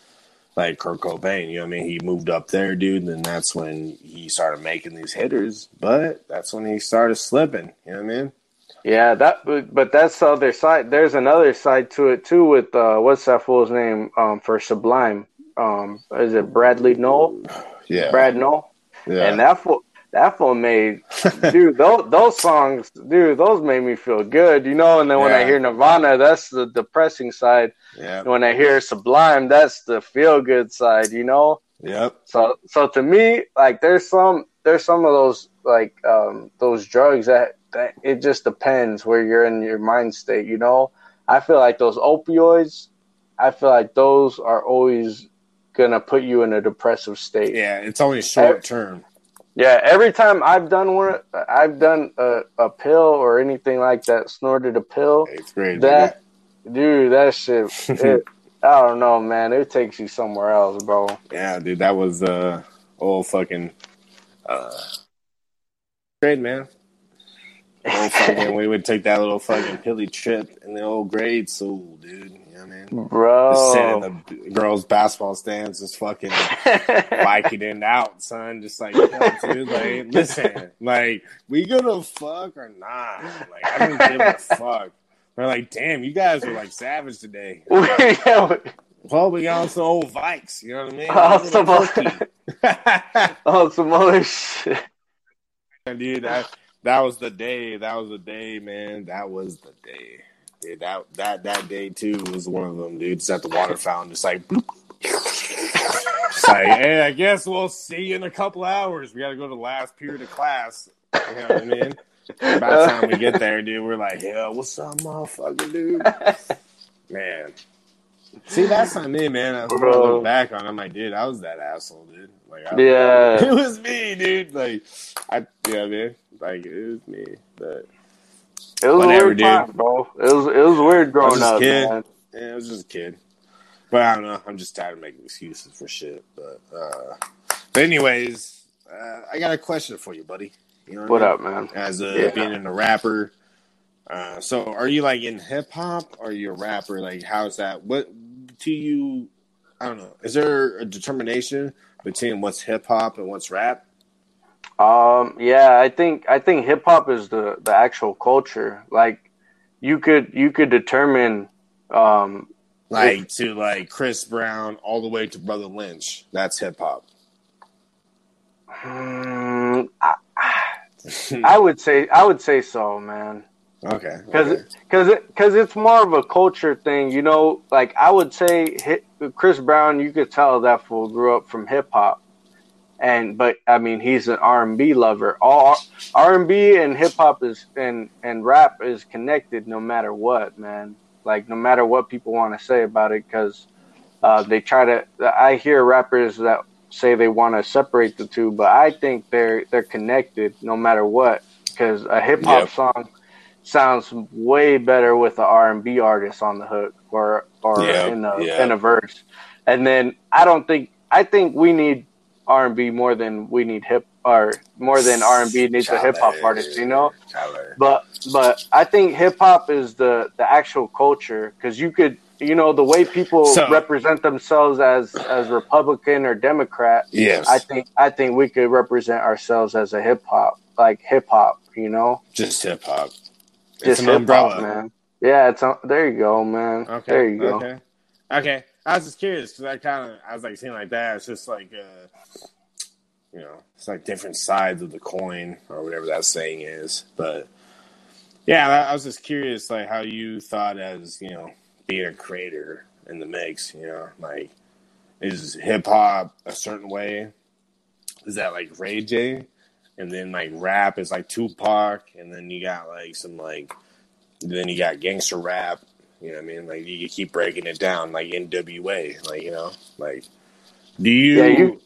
like Kurt Cobain. You know what I mean? He moved up there, dude. And that's when he started making these hitters. But that's when he started slipping. You know what I mean? yeah that, but, but that's the other side. There's another side to it too. With uh, what's that fool's name um, for Sublime? Um, is it Bradley Nowell? [sighs] Yeah. Brad Nowell? yeah. And that fool, that fool made, dude, those, those songs, dude, those made me feel good, you know. And then when I hear Nirvana, that's the depressing side. yeah. And when I hear Sublime, that's the feel good side, you know. Yep. So, so to me, like, there's some, there's some of those, like, um, those drugs that, that it just depends where you're in your mind state, you know. I feel like those opioids, I feel like those are always gonna put you in a depressive state. Yeah. It's only short term. Yeah, every time I've done one, I've done a, a pill or anything like that, snorted a pill. Eighth grade. That, dude, that shit, [laughs] it, I don't know, man. It takes you somewhere else, bro. Yeah, dude, that was uh old fucking uh grade, man. Old [laughs] fucking we would take that little fucking pilly trip in the old grade school, dude. You know what I mean? Just sit in the girls' basketball stands, just fucking [laughs] biking it out, son. Just like, yo, dude, like, listen, like, we gonna fuck or not? Like, I don't give a fuck. They're like, damn, you guys are like savage today. [laughs] Well, we got some old Vikes, you know what I mean? Oh, some the [laughs] oh, some other shit. dude, that that was the day. That was the day, man. That was the day. Dude, that that that day too was one of them, dude. Just at the water fountain, just like, just like, hey, I guess we'll see you in a couple hours. We got to go to the last period of class. You know what I mean? By the time we get there, dude, we're like, yeah, what's up, motherfucker, dude? Man. See, that's not me, man. I when I Bro. look back on it, I'm like, dude, I was that asshole, dude. Like, I, Yeah. [laughs] it was me, dude. Like, I, yeah, man. Like, it was me. But It was Whatever, a weird dude. time, bro. It was it was weird growing a up, kid. man. yeah, I was just a kid. But I don't know. I'm just tired of making excuses for shit. But, uh, but anyways, uh, I got a question for you, buddy. You know What I up, man? As a, Yeah. being a rapper. Uh, so are you like in hip hop or are you a rapper? Like, how's that? What to you? I don't know. Is there a determination between what's hip hop and what's rap? Um, yeah, I think I think hip hop is the the actual culture. Like, you could you could determine, um, Like to like Chris Brown all the way to Brother Lynch. That's hip hop. mm, I, [laughs] I would say I would say so, man. okay. Because okay. because it, cause it's more of a culture thing, you know. Like I would say, hit, Chris Brown, you could tell that fool grew up from hip hop, and but I mean he's an R and B lover. All R and B and hip hop is and and rap is connected no matter what, man. Like no matter what people want to say about it, because uh, they try to. I hear rappers that say they want to separate the two, but I think they're they're connected no matter what. Because a hip hop Yep. song sounds way better with an R and B artist on the hook or or Yeah, in a yeah. in a verse. And then I don't think I think we need R and B more than we need hip or more than R and B needs a hip hop artist, you know. Tyler. But but I think hip hop is the the actual culture because you could you know the way people So- represent themselves as as Republican or Democrat. Yes. I think I think we could represent ourselves as a hip hop like hip hop, you know, just hip hop. Just hip umbrella. hop, man. Yeah, it's a, there. You go, man. Okay. There you go. Okay. Okay. I was just curious because I kind of I was like seeing like that. It's just like uh, you know, it's like different sides of the coin or whatever that saying is. But yeah, I, I was just curious like how you thought as you know being a creator in the mix. You know, like is hip hop a certain way? Is that like Ray J? and then like rap is like Tupac, and then you got like some like, then you got gangster rap. You know what I mean? Like you keep breaking it down, like NWA, like you know, like do you? Yeah, you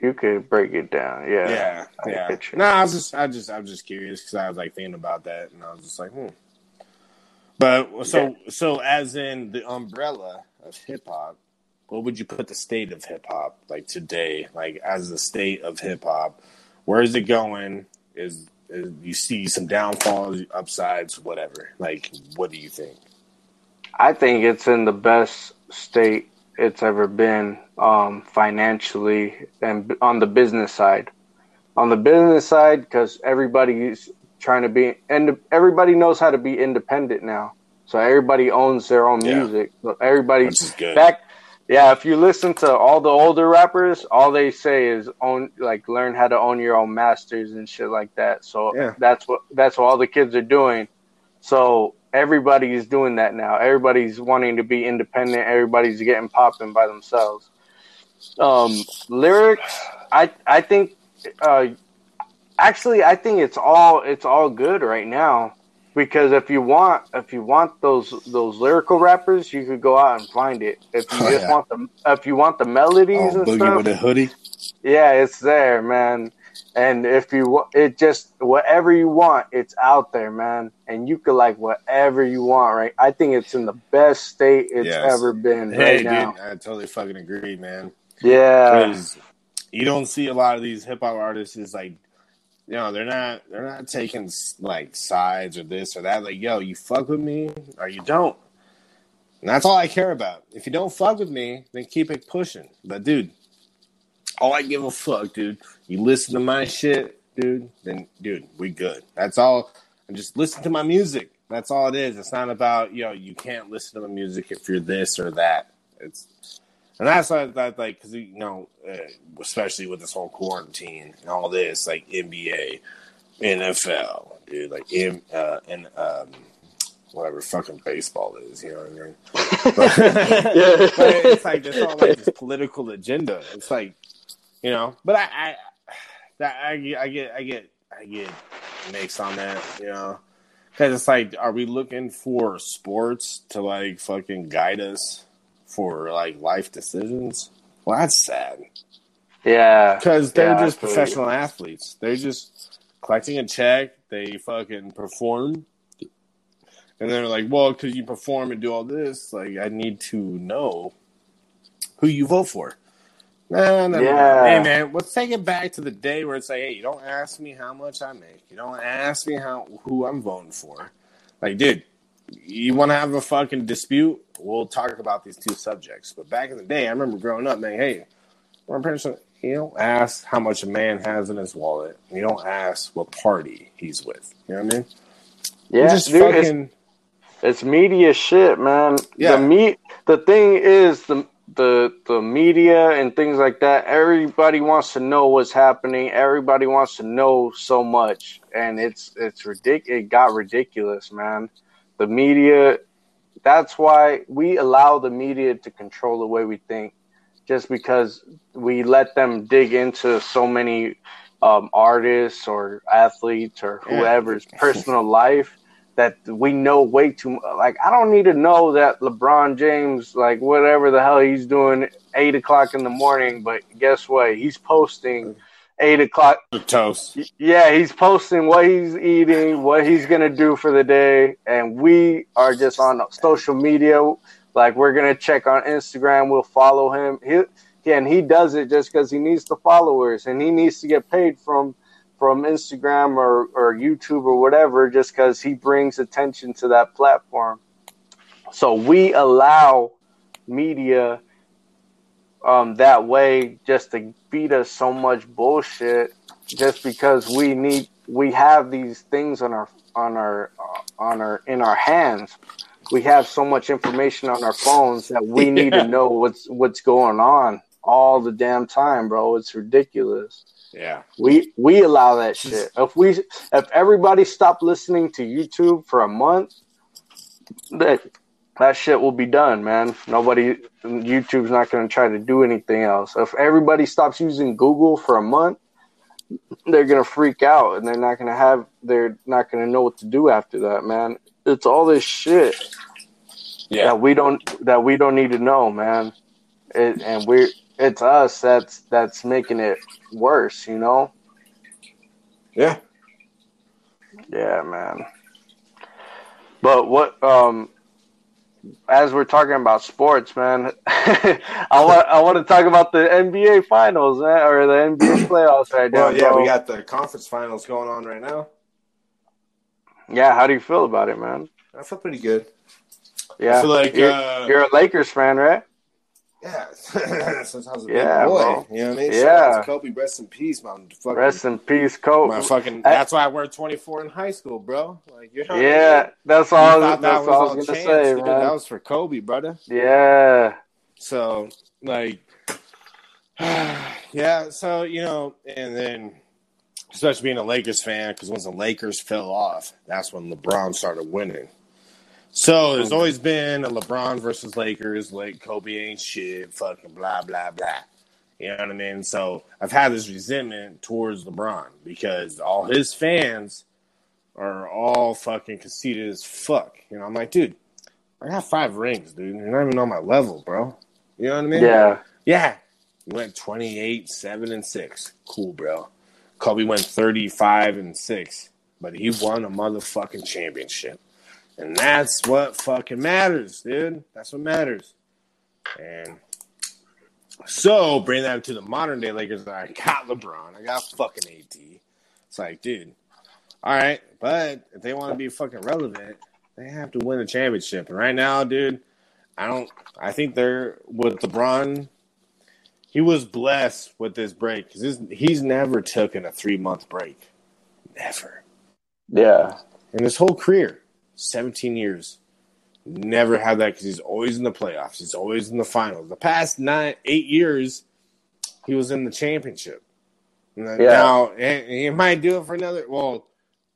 you could break it down. Yeah, yeah, I yeah. No, I was just, I just, I was just curious because I was like thinking about that, and I was just like, hmm. But so, so as in the umbrella of hip hop, what would you put the state of hip hop like today? Like as the state of hip hop, where is it going? Is, is you see some downfalls, upsides, whatever? Like, what do you think? I think it's in the best state it's ever been um, financially and on the business side. On the business side, because everybody's trying to be, and everybody knows how to be independent now. So everybody owns their own Yeah. music. So everybody Which is good. back. Yeah, if you listen to all the older rappers, all they say is own, like, learn how to own your own masters and shit like that. So Yeah. that's what that's what all the kids are doing. So everybody is doing that now. Everybody's wanting to be independent. Everybody's getting popping by themselves. Um, lyrics, I I think, uh, actually, I think it's all it's all good right now because if you want if you want those those lyrical rappers, you could go out and find it. If you Oh, just yeah. want the if you want the melodies Oh, and boogie stuff, with a hoodie. yeah, it's there, man. And if you it just whatever you want, it's out there, man. And you could like whatever you want, right? I think it's in the best state it's Yes. ever been Hey, right now. dude, I totally fucking agree, man. Yeah, you don't see a lot of these hip hop artists is like, you know, they're not they're not taking like sides or this or that. Like, yo, you fuck with me or you don't, and that's all I care about. If you don't fuck with me, then keep it pushing. But dude, all I give a fuck, dude. You listen to my shit, dude. Then, dude, we good. That's all. And just listen to my music. That's all it is. It's not about yo. You can't listen to my music if you're this or that. It's and that's why that like because you know, uh, especially with this whole quarantine and all this, like NBA, NFL, dude, like in uh, and um, whatever fucking baseball is, you know what I mean? [laughs] But, Yeah. but it's like it's all like this political agenda. It's like you know, but I, I that I, get- I get I get I get mixed on that, you know. Because it's like, are we looking for sports to like fucking guide us for like life decisions? Well, that's sad. yeah, Because they're Yeah, just absolutely. professional athletes. They're just collecting a check. They fucking perform. And they're like, well, because you perform and do all this, like, I need to know who you vote for. No, no. Yeah. Hey, man, let's take it back to the day where it's like, hey, you don't ask me how much I make. You don't ask me how who I'm voting for. Like, dude, you want to have a fucking dispute? We'll talk about these two subjects. But back in the day, I remember growing up, man, hey, one person, you don't ask how much a man has in his wallet. You don't ask what party he's with. You know what I mean? Yeah. just dude, it's, fucking. it's media shit, man. Yeah. The me the thing is the the the media and things like that. Everybody wants to know what's happening. Everybody wants to know so much, and it's it's ridic- It got ridiculous, man. The media. That's why we allow the media to control the way we think, just because we let them dig into so many um, artists or athletes or Yeah. whoever's personal life that we know way too much. Like, I don't need to know that LeBron James, like, whatever the hell he's doing, eight o'clock in the morning. But guess what? He's posting eight o'clock. toast. Yeah, he's posting what he's eating, what he's gonna do for the day, and we are just on social media. Like, we're gonna check on Instagram. We'll follow him. He, and he does it just because he needs the followers, and he needs to get paid from from Instagram or, or YouTube or whatever, just because he brings attention to that platform. So we allow media um, that way just to feed us so much bullshit, just because we need we have these things on our on our on our in our hands. We have so much information on our phones that we [laughs] need Yeah. to know what's what's going on all the damn time, bro. It's ridiculous. Yeah. We we allow that shit. If we if everybody stopped listening to YouTube for a month, that that shit will be done, man. Nobody YouTube's not going to try to do anything else. If everybody stops using Google for a month, they're gonna freak out and they're not gonna have they're not gonna know what to do after that, man. It's all this shit Yeah. that we don't that we don't need to know, man. It, and we're it's us that's that's making it worse, you know. Yeah. Yeah, man. But what um as we're talking about sports, man, [laughs] I want I want to talk about the NBA finals, man, or the NBA [clears throat] playoffs right now. Well, yeah, bro. we got the conference finals going on right now. Yeah, how do you feel about it, man? I feel pretty good. Yeah, I feel like you're, uh, you're a Lakers fan, right? Yeah, since I was a Yeah, big boy, bro. you know what I mean? Yeah. Shout out to Kobe, rest in peace, man. Fucking, Rest in peace, Coach. my fucking. That's why I wear 24 in high school, bro. Like, you know I Yeah, mean? that's all. Was, thought that that's all I was gonna chance, say, man. That was for Kobe, brother. Yeah, So, like, [sighs] yeah. So you know, and then especially being a Lakers fan, because once the Lakers fell off, that's when LeBron started winning. So there's always been a LeBron versus Lakers, like Kobe ain't shit, fucking blah blah blah. You know what I mean? So I've had this resentment towards LeBron because all his fans are all fucking conceited as fuck. You know, I'm like, dude, I got five rings, dude. You're not even on my level, bro. You know what I mean? yeah, Yeah. He went 28, 7, and 6. Cool, bro. Kobe went 35 and 6, but he won a motherfucking championship. And that's what fucking matters, dude. That's what matters. And so bring that to the modern day Lakers. I got LeBron. I got fucking AD. It's like, dude, all right, but if they want to be fucking relevant, they have to win a championship. And right now, dude, I don't. I think they're with LeBron. He was blessed with this break because he's never taken a three month break, never yeah, in his whole career, seventeen years. Never had that because he's always in the playoffs. He's always in the finals. The past nine, eight years, he was in the championship. Yeah. Now he might do it for another. Well,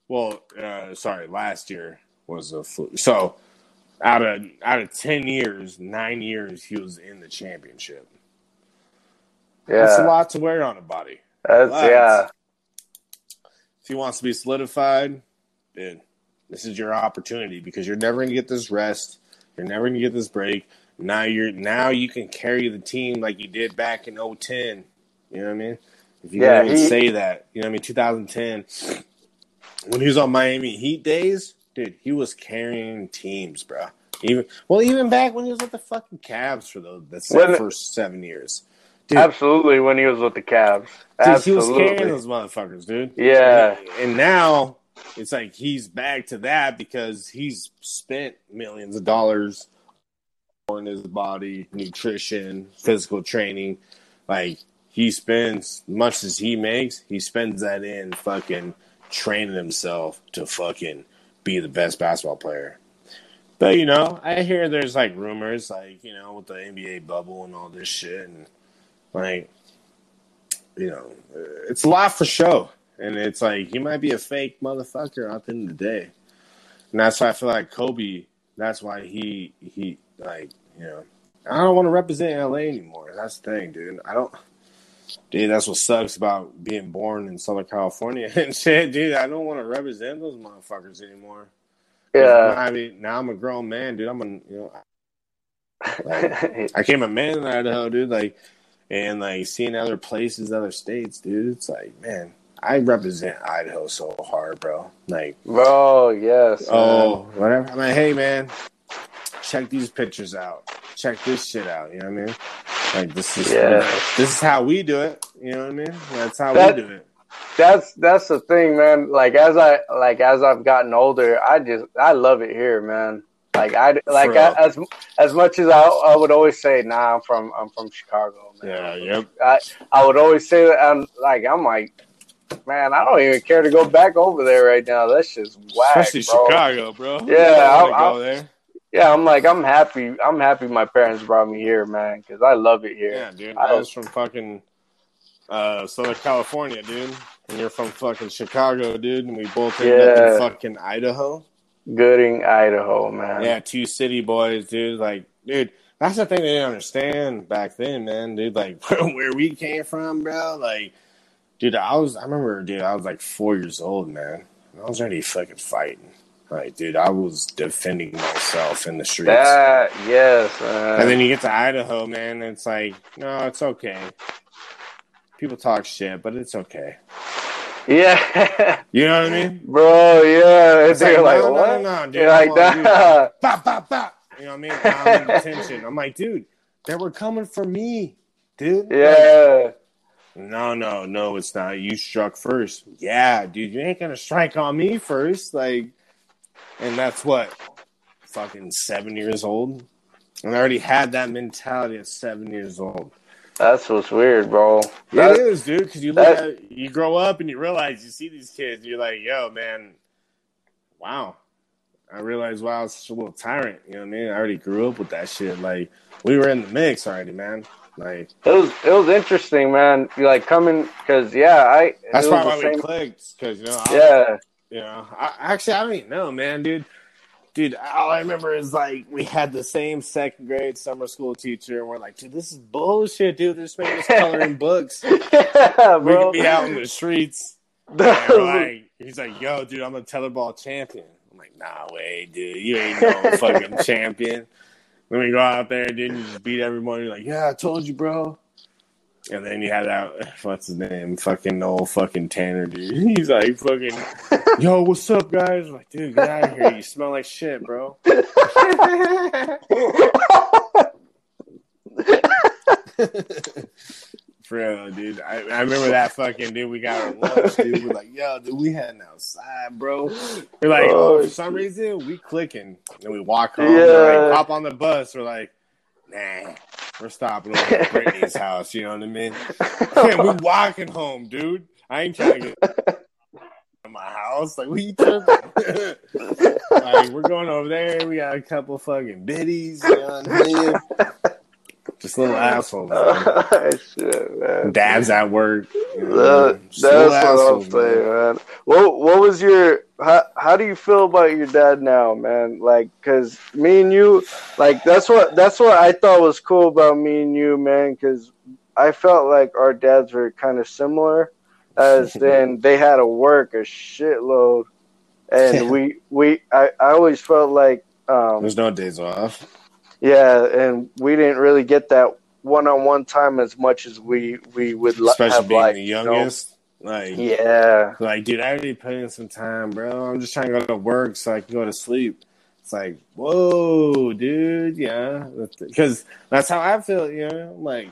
well, uh, sorry, last year was a fluke. So out of out of ten years, nine years he was in the championship. Yeah, that's a lot to wear on a body. That's yeah, If he wants to be solidified, dude, this is your opportunity because you're never gonna get this rest. You're never gonna get this break. Now you're now you can carry the team like you did back in 010. You know what I mean? If you Yeah, he- say that, you know what I mean? 2010, when he was on Miami Heat days, dude, he was carrying teams, bro. Even well, even back when he was with the fucking Cavs for the, the When- first seven years. Dude, absolutely. When he was with the Cavs, Dude, he was carrying those motherfuckers, dude. Yeah. And now it's like he's back to that because he's spent millions of dollars on his body, nutrition, physical training. Like he spends much as he makes, he spends that in fucking training himself to fucking be the best basketball player. But you know, I hear there's like rumors, like you know, with the NBA bubble and all this shit, and like, you know, it's a lot for show, and it's like he might be a fake motherfucker at the end of the day, and that's why I feel like Kobe. That's why he he like you know, I don't want to represent LA anymore. That's the thing, dude. I don't. Dude, that's what sucks about being born in Southern California [laughs] and shit, dude. I don't want to represent those motherfuckers anymore. Yeah. I mean, now I'm a grown man, dude. I'm a, you know, I came a man in Idaho, dude. Like, and like seeing other places, other states, dude. It's like, man, I represent Idaho so hard, bro. Like, Bro, yes. oh, whatever. I'm like, hey, man, check these pictures out. Check this shit out. You know what I mean? Like, this is Yeah. this is how we do it. You know what I mean? That's how That- we do it. that's that's the thing, man. Like as I like as I've gotten older, I just I love it here, man. Like I like. I, as as much as I I would always say, nah, I'm from I'm from Chicago, man. Yeah. Yep. I I would always say that. I'm like I'm like, man, I don't even care to go back over there right now. That's just whack, Especially bro. Chicago, bro. Yeah, I want to I'll- go there. Yeah, I'm like I'm happy. I'm happy my parents brought me here, man, because I love it here. Yeah, dude. I- I was from fucking uh, Southern California, dude. And you're from fucking Chicago, dude. And we both ended up in fucking Idaho. Gooding, Idaho, man. Yeah, two city boys, dude. Like, dude, that's the thing they didn't understand back then, man, dude. Like, [laughs] where we came from, bro. Like, Dude, I was I remember, dude, I was like four years old, man. I was already fucking fighting. Like, dude, I was defending myself in the streets. That yes, man. And then you get to Idaho, man, and it's like, no, it's okay. People talk shit, but it's okay. yeah, [laughs] You know what I mean? bro. Yeah, It's they're like, no, what? no, no, no, dude. You're like, on, dude. Bop, bop, bop. You know what I mean? I'm in [laughs] detention. I'm like, dude, they were coming for me, dude. Like, Yeah, no, no, no, it's not. You struck first. Yeah, dude, you ain't gonna strike on me first. Like, and that's what, fucking seven years old. And I already had that mentality at seven years old. that's what's weird, bro. it That- is, dude, because you look at, you grow up and you realize you see these kids, you're like, yo, man, wow. I realized, wow, I was such a little tyrant. You know what I mean? I already grew up with that shit. Like, we were in the mix already, man. Like, It was it was interesting, man. You like coming because yeah, I that's it was probably the why we same- clicked. Because, you know, I, Yeah, You know, I, actually, I don't even know, man, dude. Dude, all I remember is like we had the same second grade summer school teacher, and we're like, dude, this is bullshit, dude. They're just making us color [laughs] books. [laughs] yeah, We bro. could be out in the streets. [laughs] Like, he's like, yo, dude, I'm a tetherball champion. I'm like, nah, way, dude. You ain't no fucking champion. Then we go out there, dude, and you just beat everyone. You're like, yeah, I told you, bro. And then you had that, [laughs] what's his name? Fucking old fucking Tanner, dude. [laughs] He's like, fucking, [laughs] yo, what's up, guys? I'm like, dude, get out of here. You smell like shit, bro. For real, dude. I, I remember that fucking dude. We got our lunch, dude. We're like, yo, dude, we heading outside, bro. We're like, Oh, for some reason, we clicking. And we walk home. We're Yeah. like, hop on the bus. We're like, nah, we're stopping over at Brittany's [laughs] house. You know what I mean? Yeah, [laughs] we walking home, dude. I ain't trying to get [laughs] to my house. Like, we like, we're going over there. We got a couple fucking biddies. You know what I mean? Just little assholes. [laughs] Shit, man. Dad's at work. You know, That, that's little what I'm saying, man. man. What What was your how How do you feel about your dad now, man? Like, cause me and you, like that's what that's what I thought was cool about me and you, man. Cause I felt like our dads were kind of similar, as [laughs] in they had to work a shitload, and [laughs] we we I, I always felt like um There's no days off. Yeah, and we didn't really get that one on one time as much as we we would li- Especially have being liked, the you know? youngest. Like, Yeah. like, dude, I already put in some time, bro. I'm just trying to go to work so I can go to sleep. It's like, whoa, dude, yeah, because that's how I feel. You know, I'm like,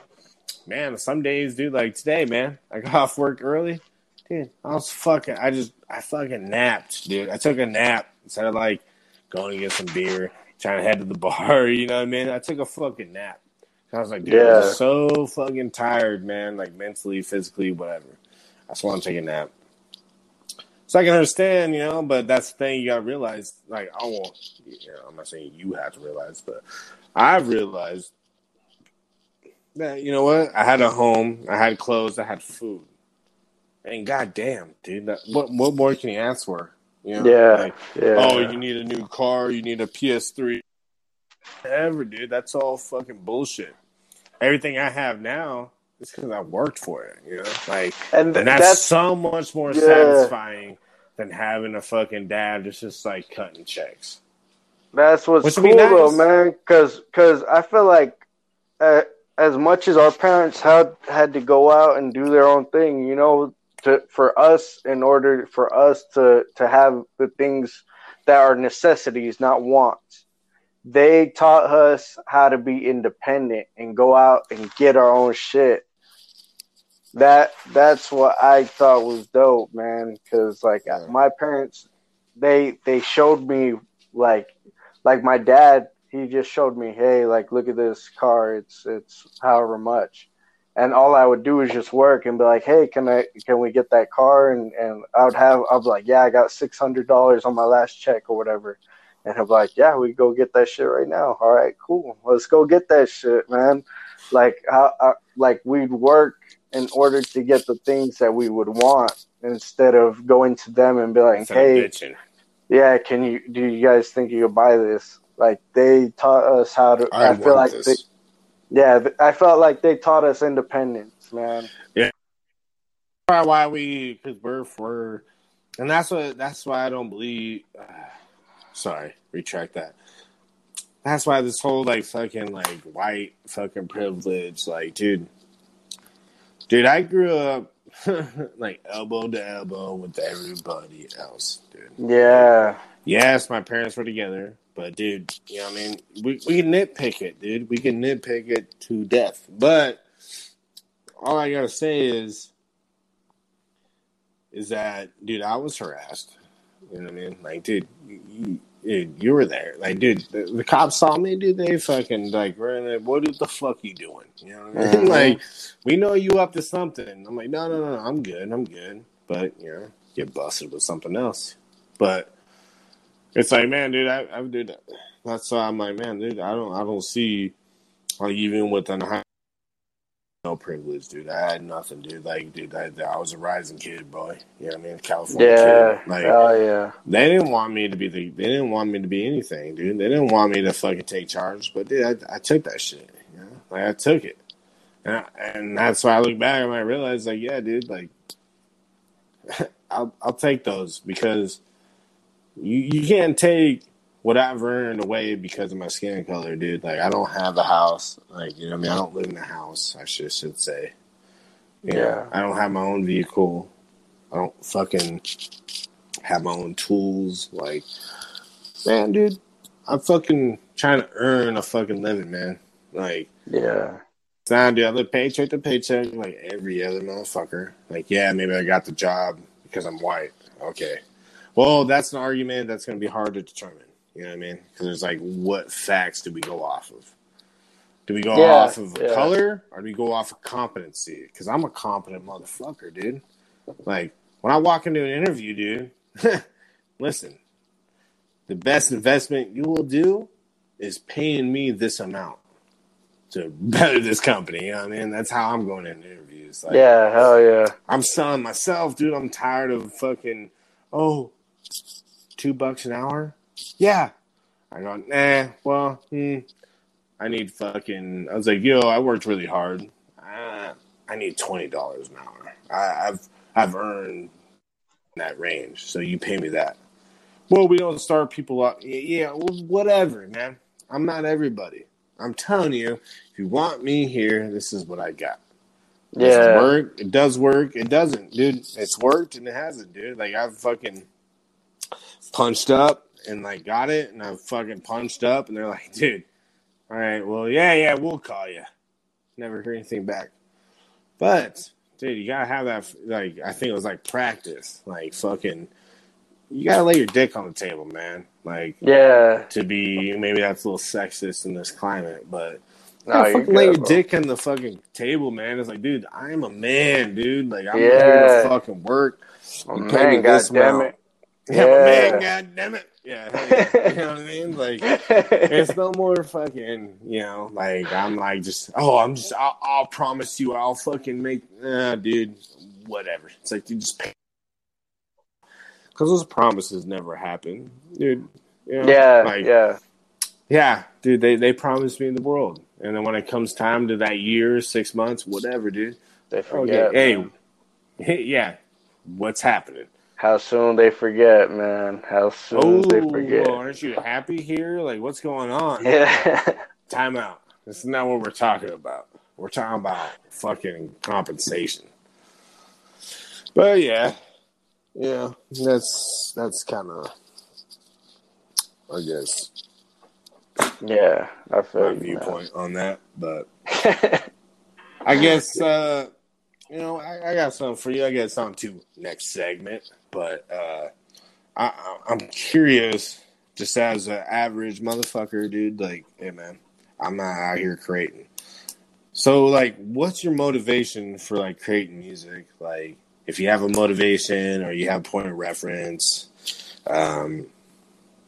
man, some days, dude, like today, man, I got [laughs] off work early, dude. I was fucking, I just, I fucking napped, dude. I took a nap instead of like going to get some beer, trying to head to the [laughs] bar. You know what I mean? I took a fucking nap. I was like, dude, Yeah. I'm so fucking tired, man. Like mentally, physically, whatever. I just want to take a nap. So I can understand, you know, but that's the thing you gotta realize. Like, I won't, you know, I'm not saying you have to realize, but I've realized that, you know what? I had a home, I had clothes, I had food. And goddamn, dude, that, what what more can you ask for? You know, Yeah. like, Yeah. oh, you need a new car, you need a PS3. Whatever, dude. That's all fucking bullshit. Everything I have now is because I worked for it, you know? Like, and th- and that's, that's, so much more Yeah. satisfying than having a fucking dad that's just like cutting checks. that's what's Which cool be though, man. Because cause I feel like uh, as much as our parents had had to go out and do their own thing, you know, to for us in order for us to to have the things that are necessities, not wants. They taught us how to be independent and go out and get our own shit. That that's what I thought was dope, man. Because like Yeah. my parents, they they showed me like like my dad. He just showed me, hey, like look at this car. It's it's however much, and all I would do is just work and be like, hey, can I can we get that car? And and I would have I'd be like, yeah, I got six hundred dollars on my last check or whatever. And he'll be like, yeah, we go get that shit right now. All right, cool. Let's go get that shit, man. Like, how, uh, like we'd work in order to get the things that we would want instead of going to them and be like, Instead hey, yeah, can you, do you guys think you could buy this? Like, they taught us how to, I, I, feel like, want they, this. Yeah, I felt like they taught us independence, man. Yeah, probably why we because we're for, and that's what that's why I don't believe. Uh, [sighs] sorry, retract that. That's why this whole like fucking like white fucking privilege, like dude, dude, I grew up [laughs] like elbow to elbow with everybody else, dude. Yeah. Yes, my parents were together, but dude, you know what I mean? We we can nitpick it, dude. We can nitpick it to death. But all I gotta say is is that dude, I was harassed. You know what I mean? Like, dude, you, dude, you were there. Like, dude, the, the cops saw me, dude. They fucking like, ran. What the fuck you doing? You know what I mean? Mhm. [laughs] like, we know you up to something. I'm like, no, no, no, I'm good. I'm good. But you know, get busted with something else. But it's like, man, dude, I, I dude, that's why I'm like, man, dude, I don't, I don't see, like, even with an high, no privilege, dude. I had nothing, dude. Like, dude, I, I was a rising kid, boy. You know what I mean? California Yeah. kid. Like, Hell yeah. they didn't want me to be the. They didn't want me to be anything, dude. They didn't want me to fucking take charge, but dude, I, I took that shit. You know, like I took it, and, I, and that's why I look back and I realize, like, yeah, dude, like, [laughs] I'll I'll take those because you you can't take what I've earned away because of my skin color, dude. Like, I don't have a house. Like, you know, what I mean, I don't live in a house. I should should say. You know, Yeah. I don't have my own vehicle. I don't fucking have my own tools. Like, man, dude, I'm fucking trying to earn a fucking living, man. Like, Yeah. it's not dude. I live paycheck to paycheck like every other motherfucker. Like, yeah, maybe I got the job because I'm white. Okay. Well, that's an argument that's going to be hard to determine. You know what I mean? Because there's like, what facts do we go off of? Do we go Yeah, off of yeah. color or do we go off of competency? Because I'm a competent motherfucker, dude. Like, when I walk into an interview, dude, [laughs] listen, the best investment you will do is paying me this amount to [laughs] better this company. You know what I mean? That's how I'm going into interviews. Like, Yeah. Hell yeah. I'm selling myself, dude. I'm tired of fucking, oh, two bucks an hour? Yeah. I go, nah, well, hmm, I need fucking, I was like, yo, I worked really hard. Uh, I need $20 an hour. I, I've, I've earned that range, so you pay me that. Well, we don't start people up. Yeah, yeah, well, whatever, man. I'm not everybody. I'm telling you, if you want me here, this is what I got. Does it Yeah. work? It does work. It doesn't, dude. It's worked and it hasn't, dude. Like I've fucking punched up and like got it, and I've fucking punched up, and they're like, dude, all right, well, yeah, yeah, we'll call you. Never hear anything back. But dude, you gotta have that. Like I think it was like practice. Like fucking, you gotta lay your dick on the table, man. Like Yeah. to be maybe that's a little sexist in this climate, but No, you're fucking lay your bro. dick on the fucking table, man. It's like, dude, I'm a man, dude. Like, I'm here to fucking work. Oh, You pay me this damn amount. it. Yeah, Yeah. man, god damn it. Yeah, yeah. you know what I mean? Like, it's no more fucking, you know, like, I'm like, just, oh, I'm just, I'll, I'll promise you, I'll fucking make, nah, dude, whatever. It's like, you just pay. Because those promises never happen, dude. You know? yeah. Like, yeah. yeah, dude, they, they promised me the world. And then when it comes time to that year, six months, whatever, dude. They forget. Okay, man. hey, yeah, what's happening? How soon they forget, man. How soon Oh, they forget. aren't you happy here? Like, what's going on? Yeah. [laughs] Time out. This is not what we're talking about. We're talking about fucking compensation. But yeah, yeah, that's that's kind of, I guess, yeah. I feel my man. viewpoint on that. But [laughs] I guess uh, you know I, I got something for you. I got something to next segment, but uh, I, I'm curious, just as an average motherfucker, dude. Like, hey man, I'm not out here creating. So, like, what's your motivation for like creating music? Like, if you have a motivation or you have point of reference, um,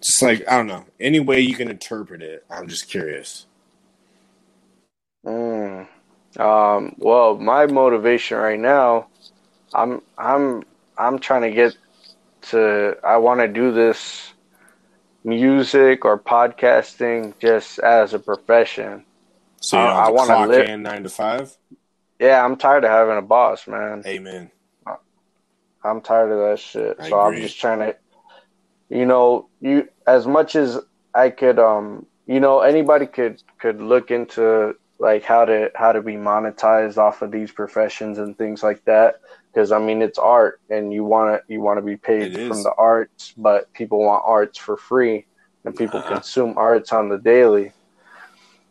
just like I don't know, any way you can interpret it. I'm just curious. Mm. Um, well, my motivation right now, I'm I'm I'm trying to get to I want to do this music or podcasting just as a profession. So you I- wanna clock live- in nine to five. Yeah, I'm tired of having a boss, man. Amen. I'm tired of that shit. I so I'm just trying to, you know, you as much as I could, um, you know, anybody could could look into like how to how to be monetized off of these professions and things like that. Because I mean, it's art, and you want to you want to be paid from the arts, but people want arts for free, and people Uh-huh. consume arts on the daily.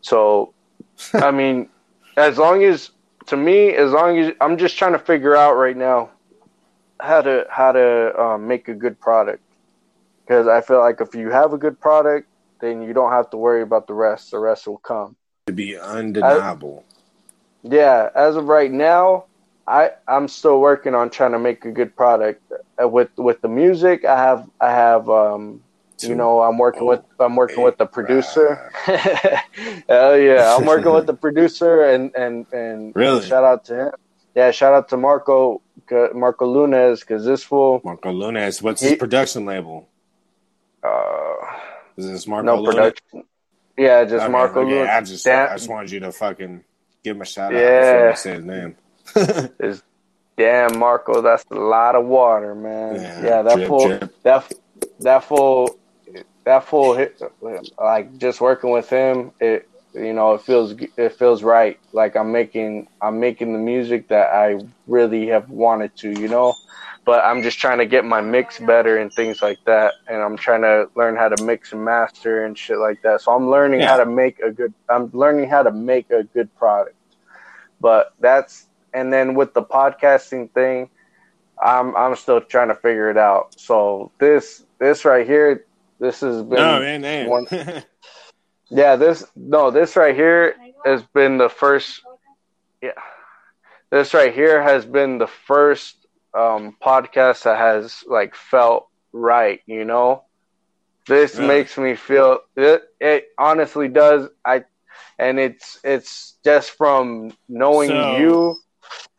So, [laughs] I mean, as long as to me, as long as I'm just trying to figure out right now how to how to um, make a good product because I feel like if you have a good product, then you don't have to worry about the rest. The rest will come. To be undeniable. Yeah, as of right now, I I'm still working on trying to make a good product. Uh, with with the music, I have I have um you know I'm working with I'm working with the producer. [laughs] Hell yeah, I'm working with the [laughs] producer and and and Really? shout out to him. Yeah, shout out to Marco Marco Lunes because this fool Marco Lunes. What's his He- production label? uh Is this Marco no Lunes? production. Yeah, just Okay, Marco okay, Lunes. I just Damn- I just wanted you to fucking give him a shout out Yeah. before I say his name. [laughs] is damn Marco. That's a lot of water, man. Yeah, Yeah, that drip, fool. drip. That that fool. That fool. Hit, like just working with him. It you know it feels it feels right. Like I'm making I'm making the music that I really have wanted to. You know. But I'm just trying to get my mix better and things like that, and I'm trying to learn how to mix and master and shit like that. So I'm learning how to make a good. I'm learning how to make a good product. But that's and then with the podcasting thing, I'm I'm still trying to figure it out. So this this right here, this has been no, man, man. one- [laughs] yeah this no this right here has been the first yeah this right here has been the first um podcast that has like felt right you know this Really? makes me feel it, it honestly does i and it's it's just from knowing So- you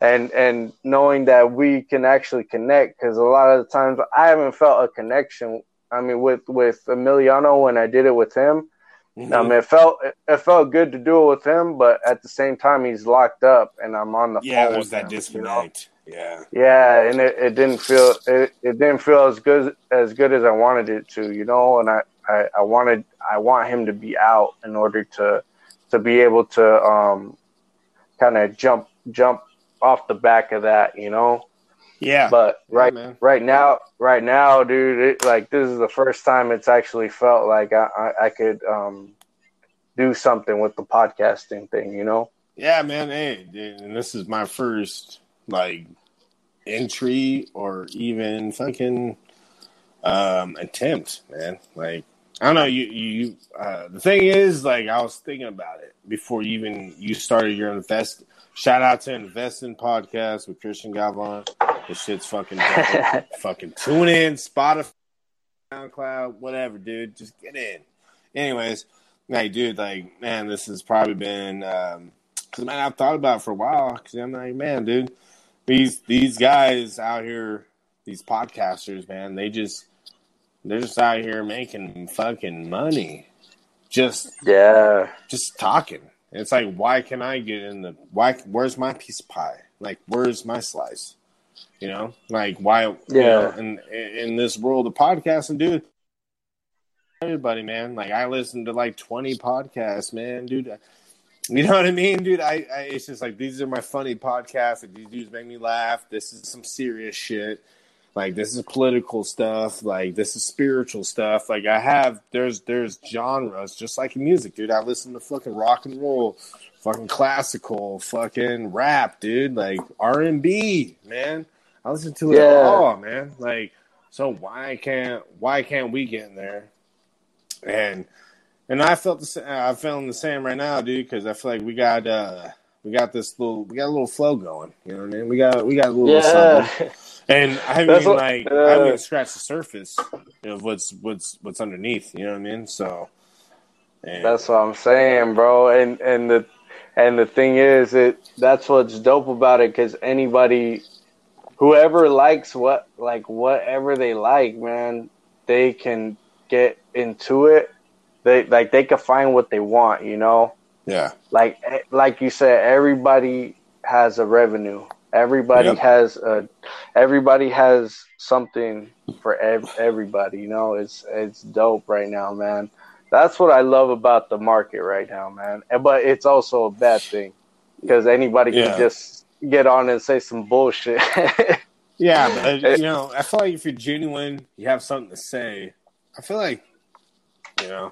and and knowing that we can actually connect because a lot of the times i haven't felt a connection i mean with with emiliano when i did it with him Mm-hmm. I mean, it felt it, felt good to do it with him, but at the same time, he's locked up, and I'm on the yeah, phone there's with that him, you know? Disconnect. Yeah. Yeah, and it, it didn't feel it, it didn't feel as good as good as I wanted it to, you know. And I, I, I wanted I want him to be out in order to to be able to um kind of jump jump off the back of that, you know. Yeah. But right man. right now right now, dude, it, like this is the first time it's actually felt like I I, I could um do something with the podcasting thing, you know. Yeah, man. Hey, dude, and this is my first like entry or even fucking um attempt, man. Like I don't know. You you uh, the thing is, like I was thinking about it before you even you started your invest. Shout out to Investing Podcast with Christian Gavon. This shit's fucking [laughs] fucking tune in, Spotify, SoundCloud, whatever, dude. Just get in. Anyways, like, dude, like, man, this has probably been um, because man, I've thought about it for a while. Because I'm like, man, dude, these these guys out here, these podcasters, man, they just they're just out here making fucking money, just Yeah, just talking. It's like, why can I get in the why? Where's my piece of pie? Like, where's my slice? You know, like why? You Yeah. know, in in this world of podcasting, dude, everybody, man. Like, I listen to like twenty podcasts, man, dude. [laughs] You know what I mean, dude? I, I it's just like these are my funny podcasts. Like, these dudes make me laugh. This is some serious shit. Like this is political stuff. Like this is spiritual stuff. Like I have there's there's genres just like music, dude. I listen to fucking rock and roll, fucking classical, fucking rap, dude. Like R and B, man. I listen to it Yeah. all, man. Like so why can't why can't we get in there? And and I felt the same. I'm feeling the same right now, dude, because I feel like we got uh we got this little we got a little flow going. You know what I mean? We got we got a little something. yeah, [laughs] And I haven't even like uh, I haven't even scratched the surface of what's what's what's underneath. You know what I mean? So and, that's what I'm saying, bro. And and the and the thing is, it that's what's dope about it because anybody, whoever likes what like whatever they like, man, they can get into it. They like they can find what they want, you know. yeah, like eh, like you said, everybody has a revenue. Everybody Yep. has a, everybody has something for ev- everybody. You know, it's it's dope right now, man. That's what I love about the market right now, man. And- But it's also a bad thing because anybody Yeah. can just get on and say some bullshit. [laughs] Yeah, but eh. you know, I feel like if you're genuine, you have something to say. I feel like, you know,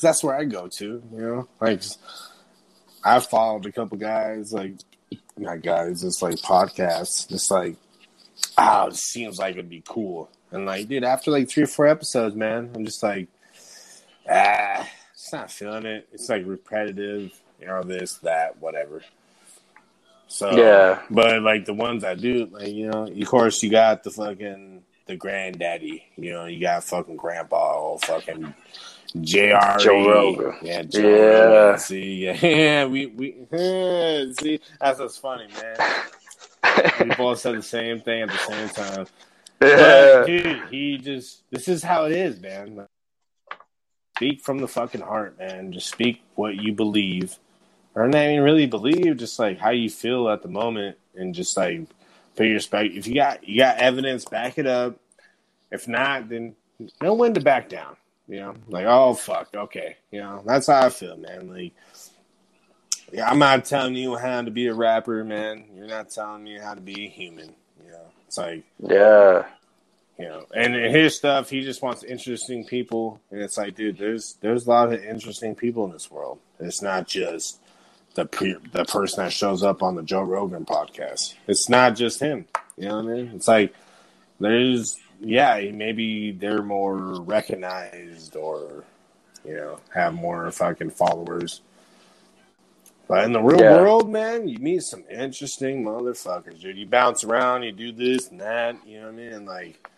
because that's where I go to. You know, like I've followed a couple guys, like not guys, it's like podcasts. Just like, oh, it seems like it'd be cool. And like, dude, after like three or four episodes, man, I'm just like, ah, it's not feeling it. It's like repetitive, you know, this, that, whatever. So Yeah. but like the ones I do, like you know, of course you got the fucking the granddaddy, you know, you got fucking grandpa, old fucking Jr. Joe Rogan. yeah, Joe Yeah. Rogan. See, [laughs] yeah, we we [laughs] see that's what's funny, man. We both said the same thing at the same time. [laughs] But yeah. dude, he just this is how it is, man. Speak from the fucking heart, man. Just speak what you believe. Or not even really believe, just like how you feel at the moment and just like put your spec if you got you got evidence, back it up. If not, then know when to back down. You know? Like, oh fuck, okay. You know, that's how I feel, man. Like yeah, I'm not telling you how to be a rapper, man. You're not telling me how to be a human. You know, it's like yeah. you know, and his stuff, he just wants interesting people, and it's like, dude, there's there's a lot of interesting people in this world. It's not just the pre- the person that shows up on the Joe Rogan podcast. It's not just him. You know what I mean? It's like there's yeah, maybe they're more recognized or you know have more fucking followers. But in the real Yeah. world, man, you meet some interesting motherfuckers, dude. You bounce around, you do this and that, you know what I mean? Like,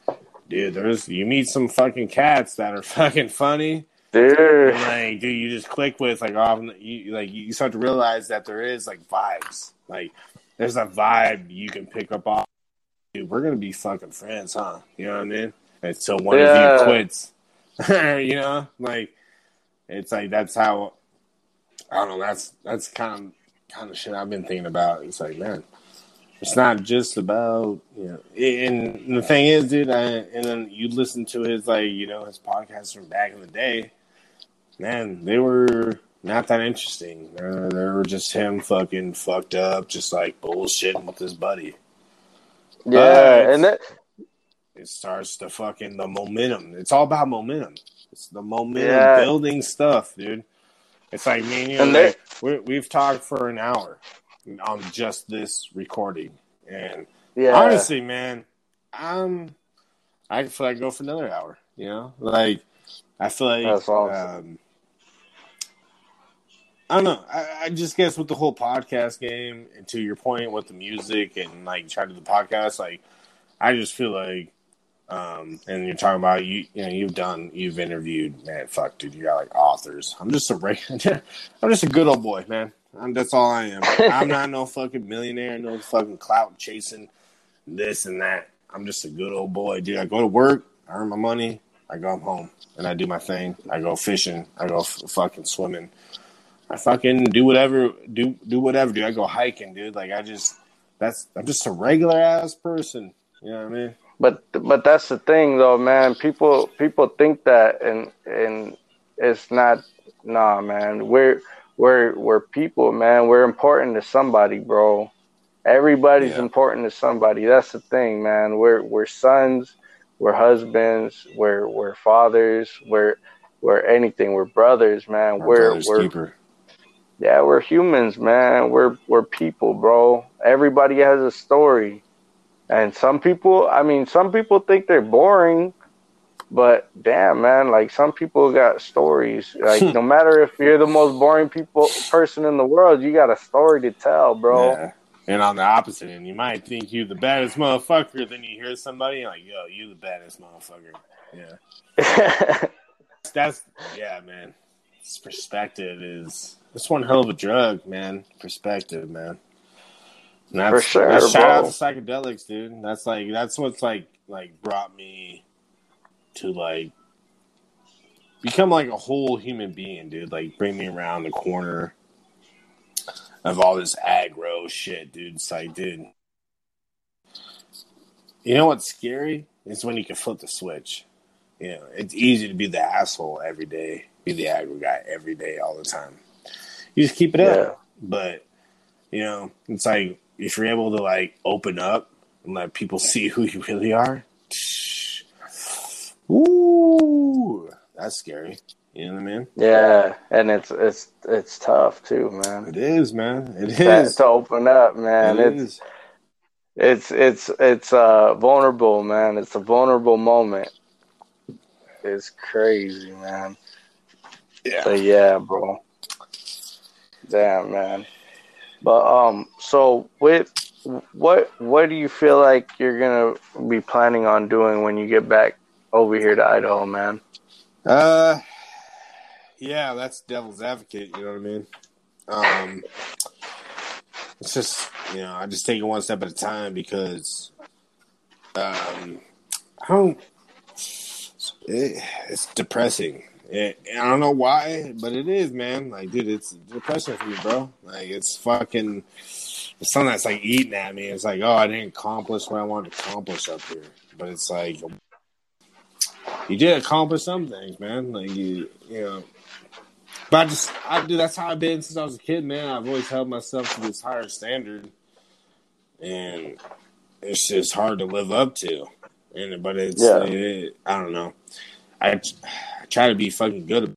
dude, there's you meet some fucking cats that are [laughs] fucking funny, Dude. and like, dude, you just click with like often you like you start to realize that there is like vibes, like there's a vibe you can pick up on. Dude, we're gonna be fucking friends, huh? You know what I mean? Until one of you quits, [laughs] you know, like it's like that's how I don't know. That's that's kind of kind of shit I've been thinking about. It's like, man, it's not just about you know. And the thing is, dude, I, and then you listen to his like you know his podcasts from back in the day. Man, they were not that interesting. Uh, they were just him fucking fucked up, just like bullshitting with his buddy. Yeah. But- And that, It starts to fucking the momentum. It's all about momentum. It's the momentum Yeah. building stuff, dude. It's like me and you. And like, we're, we've talked for an hour on just this recording, and yeah. honestly, man, I'm. I feel like I go for another hour. You know, like I feel like That's awesome. um, I don't know. I, I just guess with the whole podcast game, and to your point with the music and like trying to do the podcast, like I just feel like, um, and you're talking about you, you know, you've done, you've interviewed, man, fuck, dude, you got like authors. I'm just a regular, [laughs] I'm just a good old boy, man. I'm, that's all I am. I'm not no fucking millionaire, no fucking clout chasing this and that. I'm just a good old boy, dude. I go to work, I earn my money, I go home, and I do my thing. I go fishing, I go f- fucking swimming. I fucking do whatever, do do whatever, dude. I go hiking, dude. Like I just, that's I'm just a regular ass person. You know what I mean? But but that's the thing though, man. People people think that and and it's not nah man. We're we're we're people, man. We're important to somebody, bro. Everybody's Yeah. important to somebody. That's the thing, man. We're we're sons, we're husbands, we're we're fathers, we're we're anything. We're brothers, man. My we're we're keeper. Yeah, we're humans, man. We're we're people, bro. Everybody has a story. And some people, I mean, some people think they're boring, but damn, man, like some people got stories. [laughs] Like no matter if you're the most boring people person in the world, you got a story to tell, bro. Yeah. And on the opposite end, you might think you're the baddest motherfucker, then you hear somebody like, yo, you the baddest motherfucker. Yeah. [laughs] That's yeah, man. This perspective is this one hell of a drug, man. Perspective, man. And that's, For sure, that's- shout out to psychedelics, dude. That's like that's what's like like brought me to like become like a whole human being, dude. Like bring me around the corner. of all this aggro shit, dude. It's like, dude, you know what's scary? It's when you can flip the switch. You know, it's easy to be the asshole every day, be the aggro guy every day, all the time. You just keep it Yeah. up. But, you know, it's like if you're able to like open up and let people [laughs] see who you really are, [sniffs] ooh, that's scary. You know what I mean? Yeah, and it's it's it's tough too, man. It is, man. It is To, to open up, man. It it's is. it's it's it's uh vulnerable, man. It's a vulnerable moment. It's crazy, man. Yeah. But yeah, bro. Damn, man. But um, so with what what do you feel like you're gonna be planning on doing when you get back over here to Idaho, man? Uh, yeah, that's devil's advocate. You know what I mean? Um, it's just you know, I just take it one step at a time because, um, I don't. It, it's depressing. It, I don't know why, but it is, man. Like, dude, it's depressing for me, bro. Like, it's fucking. It's something that's like eating at me. It's like, oh, I didn't accomplish what I wanted to accomplish up here. But it's like, you did accomplish some things, man. Like you, you know. But I just, I do. That's how I've been since I was a kid, man. I've always held myself to this higher standard, and it's just hard to live up to. And but it's, Yeah. it, I don't know. I, I try to be fucking good.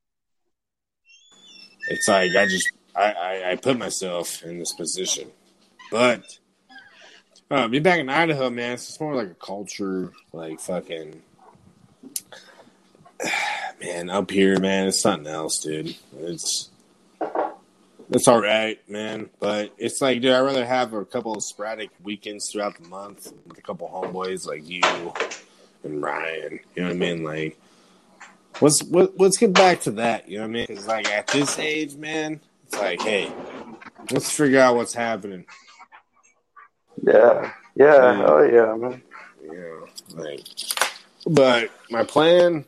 It's like I just, I, I, I put myself in this position, but. Uh, be back in Idaho, man. It's more like a culture, like fucking [sighs] man, up here, man, it's something else, dude. It's it's all right, man, but it's like, dude, I'd rather have a couple of sporadic weekends throughout the month with a couple homeboys like you and Ryan. You know what I mean? Like, let's let, let's get back to that. You know what I mean? Because like at this age, man, it's like, hey, let's figure out what's happening. Yeah, yeah, oh yeah, man. Know, like, but my plan.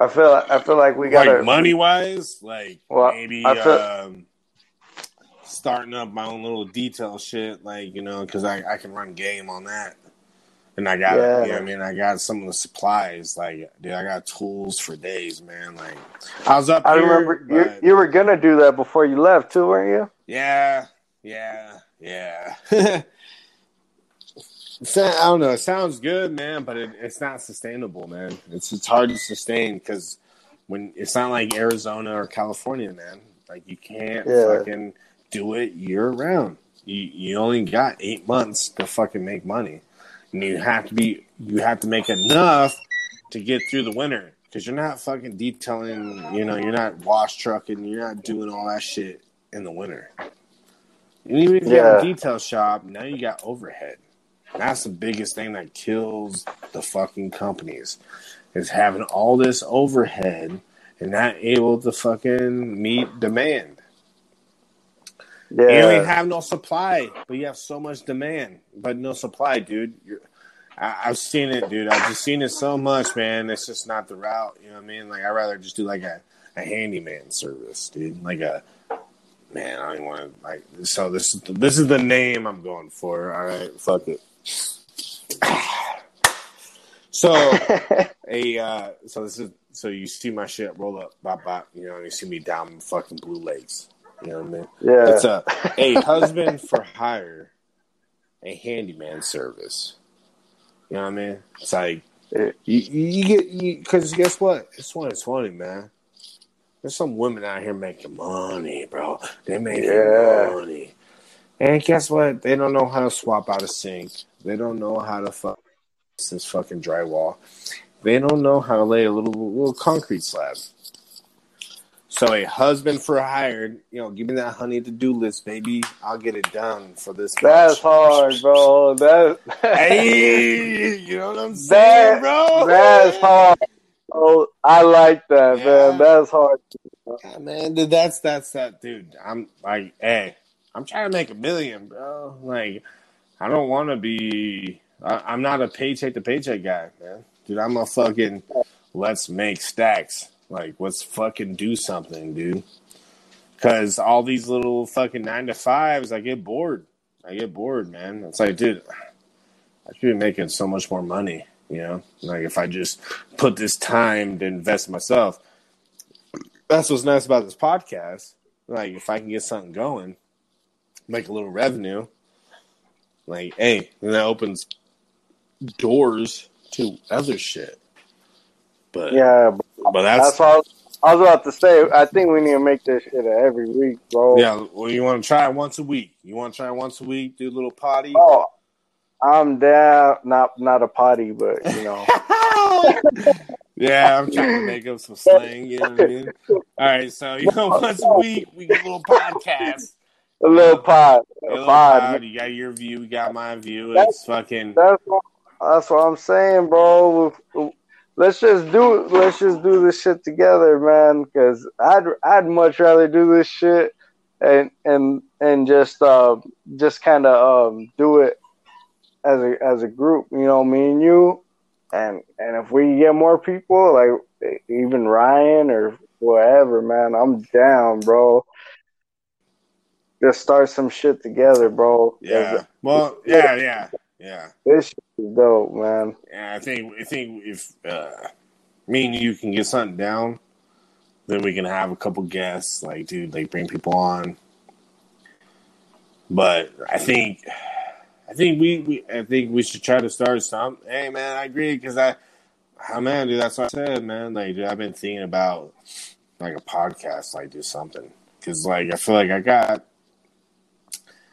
I feel I feel like we gotta like money wise, like Well, maybe I feel- um, starting up my own little detail shit, like you know, because I, I can run game on that, and I got Yeah. you know I mean I got some of the supplies, like dude, I got tools for days, man. Like I was up. I here, remember you but- you were gonna do that before you left too, weren't you? yeah, yeah, yeah. [laughs] I don't know. It sounds good, man, but it, it's not sustainable, man. It's it's hard to sustain because when it's not like Arizona or California, man. Like you can't Yeah. fucking do it year round. You you only got eight months to fucking make money, and you have to be you have to make enough to get through the winter because you're not fucking detailing. You know, you're not wash trucking. You're not doing all that shit in the winter. And even if you have a detail shop, now you got overhead. That's the biggest thing that kills the fucking companies is having all this overhead and not able to fucking meet demand. You don't even have no supply, but you have so much demand, but no supply, dude. You're, I, I've seen it, dude. I've just seen it so much, man. It's just not the route. You know what I mean? Like I'd rather just do like a, a handyman service, dude. Like a man. I don't want to like. So this is the, this is the name I'm going for. All right, fuck it. [sighs] So [laughs] a uh, so this is so you see my shit roll up, bop bop. You know, and you see me down in fucking Blue Lakes. You know what I mean? yeah. It's a a [laughs] husband for hire, a handyman service. You know what I mean? It's like you, you get because guess what? It's 2020, man. There's some women out here making money, bro. They making Yeah. money, and guess what? They don't know how to swap out a sink. They don't know how to fuck this fucking drywall. They don't know how to lay a little little concrete slab. So a husband for hired, you know, give me that honey to do list, baby. I'll get it done for this. That's much. hard, bro. That Hey, [laughs] you know what I'm saying, That- bro? that's hard. Oh, I like that, Yeah. man. That's hard. Yeah, man, dude, that's that's that, dude. I'm like, hey, I'm trying to make a million, bro. Like, I don't want to be. I, I'm not a paycheck to paycheck guy, man. Dude, I'm a fucking. Let's make stacks. Like, let's fucking do something, dude. Because all these little fucking nine to fives, I get bored. I get bored, man. It's like, dude, I should be making so much more money. You know, like if I just put this time to invest in myself. That's what's nice about this podcast. Like, if I can get something going, make a little revenue, like, hey, then that opens doors to other shit. But Yeah, but that's, that's what I was, I was about to say. I think we need to make this shit every week, bro. yeah. Well, you want to try it once a week? You want to try it once a week? Do a little potty. Oh, I'm down. Not not a potty, but you know. [laughs] yeah, I'm trying to make up some slang. You know what I mean? All right, so you know, [laughs] once a week we get a little podcast. A little pod. A A little pod. pod. You got your view, we got my view. That's- It's fucking That's what, that's what I'm saying, bro. Let's just do let's just do this shit together, man. Because I'd I'd much rather do this shit and and and just uh just kind of um do it as a as a group. You know, me and you, and and if we get more people, like even Ryan or whatever, man, I'm down, bro. Just start some shit together, bro. yeah. Well, yeah, yeah, yeah. This shit is dope, man. Yeah, I think I think if uh, me and you can get something down, then we can have a couple guests. Like, dude, like bring people on. But I think, I think we, we I think we should try to start some. Hey, man, I agree because I, oh, man, dude, that's what I said, man. Like, dude, I've been thinking about like a podcast, like do something because, like, I feel like I got,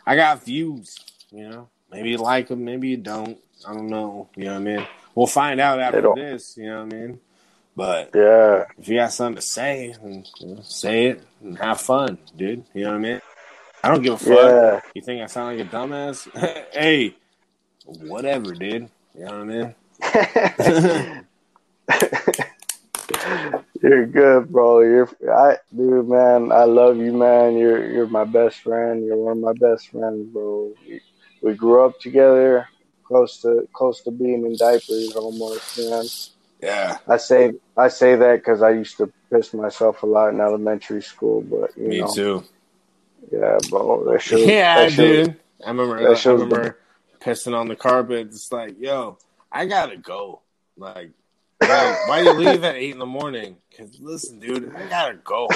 I got views, you know. Maybe you like them, maybe you don't. I don't know. You know what I mean? We'll find out after this. You know what I mean? But Yeah. if you got something to say, then, you know, say it and have fun, dude. You know what I mean? I don't give a fuck. Yeah. You think I sound like a dumbass? [laughs] hey, whatever, dude. You know what I mean? [laughs] You're good, bro. You're I dude, man. I love you, man. You're you're my best friend. You're one of my best friends, bro. We, we grew up together, close to close to being in diapers almost, man. yeah, I say I say that because I used to piss myself a lot in elementary school, but you me know, too. yeah, bro. Oh, that shit, Yeah, that shit, dude. I remember. that I shit was remember pissing on the carpet. It's like, yo, I gotta go. Like, why, why you leave at eight in the morning? Because listen, dude, I gotta go.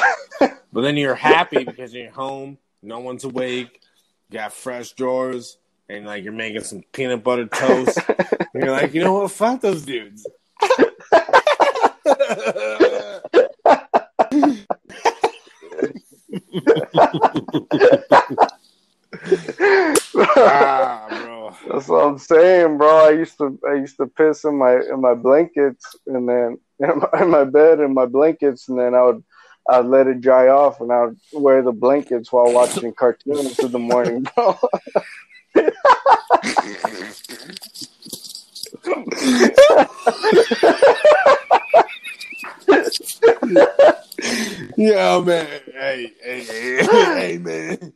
[laughs] But then you're happy because you're home. No one's awake. You got fresh drawers, and like you're making some peanut butter toast. and [laughs] you're like, you know what? Fuck those dudes. ah, bro. That's what I'm saying, bro. I used to I used to piss in my in my blankets and then [laughs] in my, in my bed in my blankets and then I would I'd let it dry off and I would wear the blankets while watching cartoons in the morning, bro. [laughs] Yo, man. Hey, hey, hey, hey, man.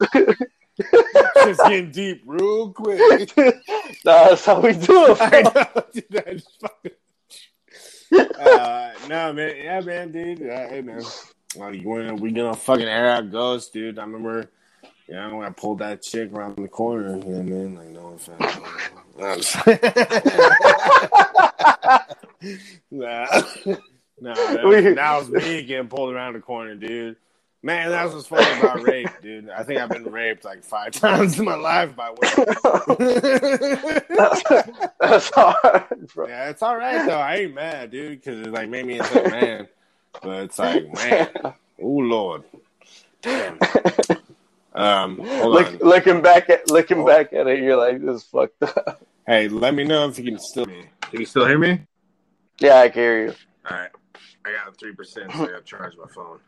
Just getting deep real quick. nah, that's how we do it. I know, dude, I just fucking- uh, no, man. Yeah, man, dude. Uh, hey, man. Well, we gonna fucking air out ghosts, dude. I remember, when I pulled that chick around the corner. You know what I mean? Like, no offense. I'm [laughs] just- nah. [laughs] No, that was, that was me getting pulled around the corner, dude. Man, that's what's funny about rape, dude. I think I've been raped like five [laughs] times in my life by women. that's hard, bro. yeah, it's all right though. I ain't mad, dude, because it like made me into a man. But it's like, man, oh lord, damn. Um, hold Look, on. looking back at looking Oh. back at it, you're like, this is fucked up. Hey, let me know if you can still me. Can you still hear me? Yeah, I can hear you. All right, I got three percent, so I got to charge my phone.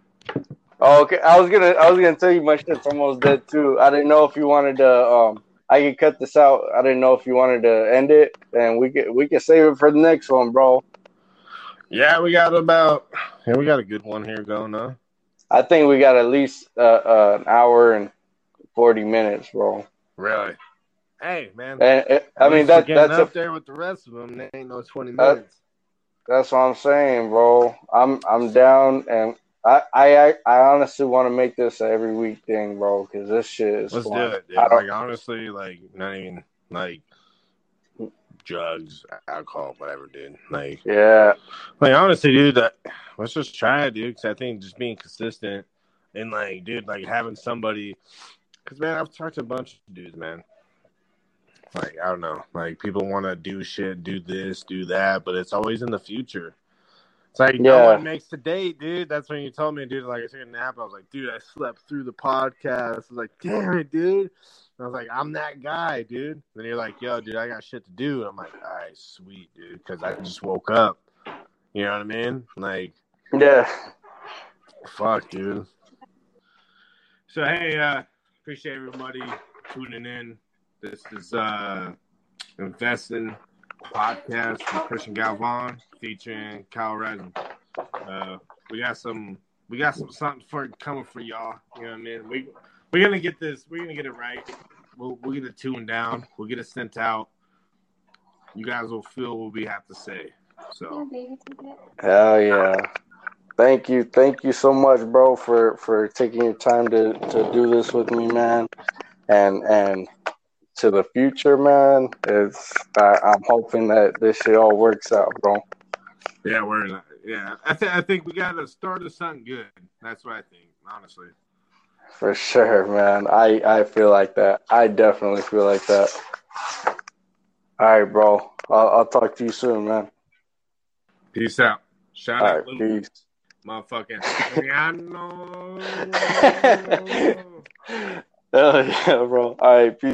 Oh, okay. I was gonna I was gonna tell you my shit's almost dead too. I didn't know if you wanted to um I could cut this out. I didn't know if you wanted to end it and we could we could save it for the next one, bro. Yeah, we got about. Yeah, we got a good one here going, huh? I think we got at least uh, uh, an hour and forty minutes, bro. Really? Hey, man. And I mean that that's a, up there with the rest of them. There ain't no twenty minutes. that's what I'm saying, bro. I'm I'm down and I I I honestly want to make this an every week thing, bro, because this shit is. Let's fun. do it. Dude. I don't- Like honestly, like not even like drugs, alcohol, whatever, dude. Like, Yeah, like honestly, dude. That, let's just try it, dude. Because I think just being consistent and like, dude, like having somebody. Because man, I've talked to a bunch of dudes, man. Like I don't know, like people want to do shit, do this, do that, but it's always in the future. It's like no Yeah. one makes the date, dude. That's when you told me, dude. Like I took a nap. I was like, dude, I slept through the podcast. I was like, damn it, dude. And I was like, I'm that guy, dude. Then you're like, yo, dude, I got shit to do. I'm like, all right, sweet, dude, because I just woke up. You know what I mean? Like, yeah. fuck, dude. So hey, uh, appreciate everybody tuning in. This is uh Investing Podcast from Christian Galvan featuring Kyle Rison. Uh we got some we got some something for coming for y'all. You know what I mean? We we're gonna get this, we're gonna get it right. We'll we'll get it tuned down, we'll get it sent out. You guys will feel what we have to say. So Hell yeah. Thank you. Thank you so much, bro, for, for taking your time to, to do this with me, man. And and to the future, man, it's I, I'm hoping that this shit all works out, bro. Yeah, we're in. Yeah, I think I think we got to start of something good. That's what I think, honestly. For sure, man. I, I feel like that. I definitely feel like that. All right, bro. I'll, I'll talk to you soon, man. Peace out. Shout All out, right, peace. Motherfucking [laughs] Rihanna. Hell yeah, bro. All right, peace.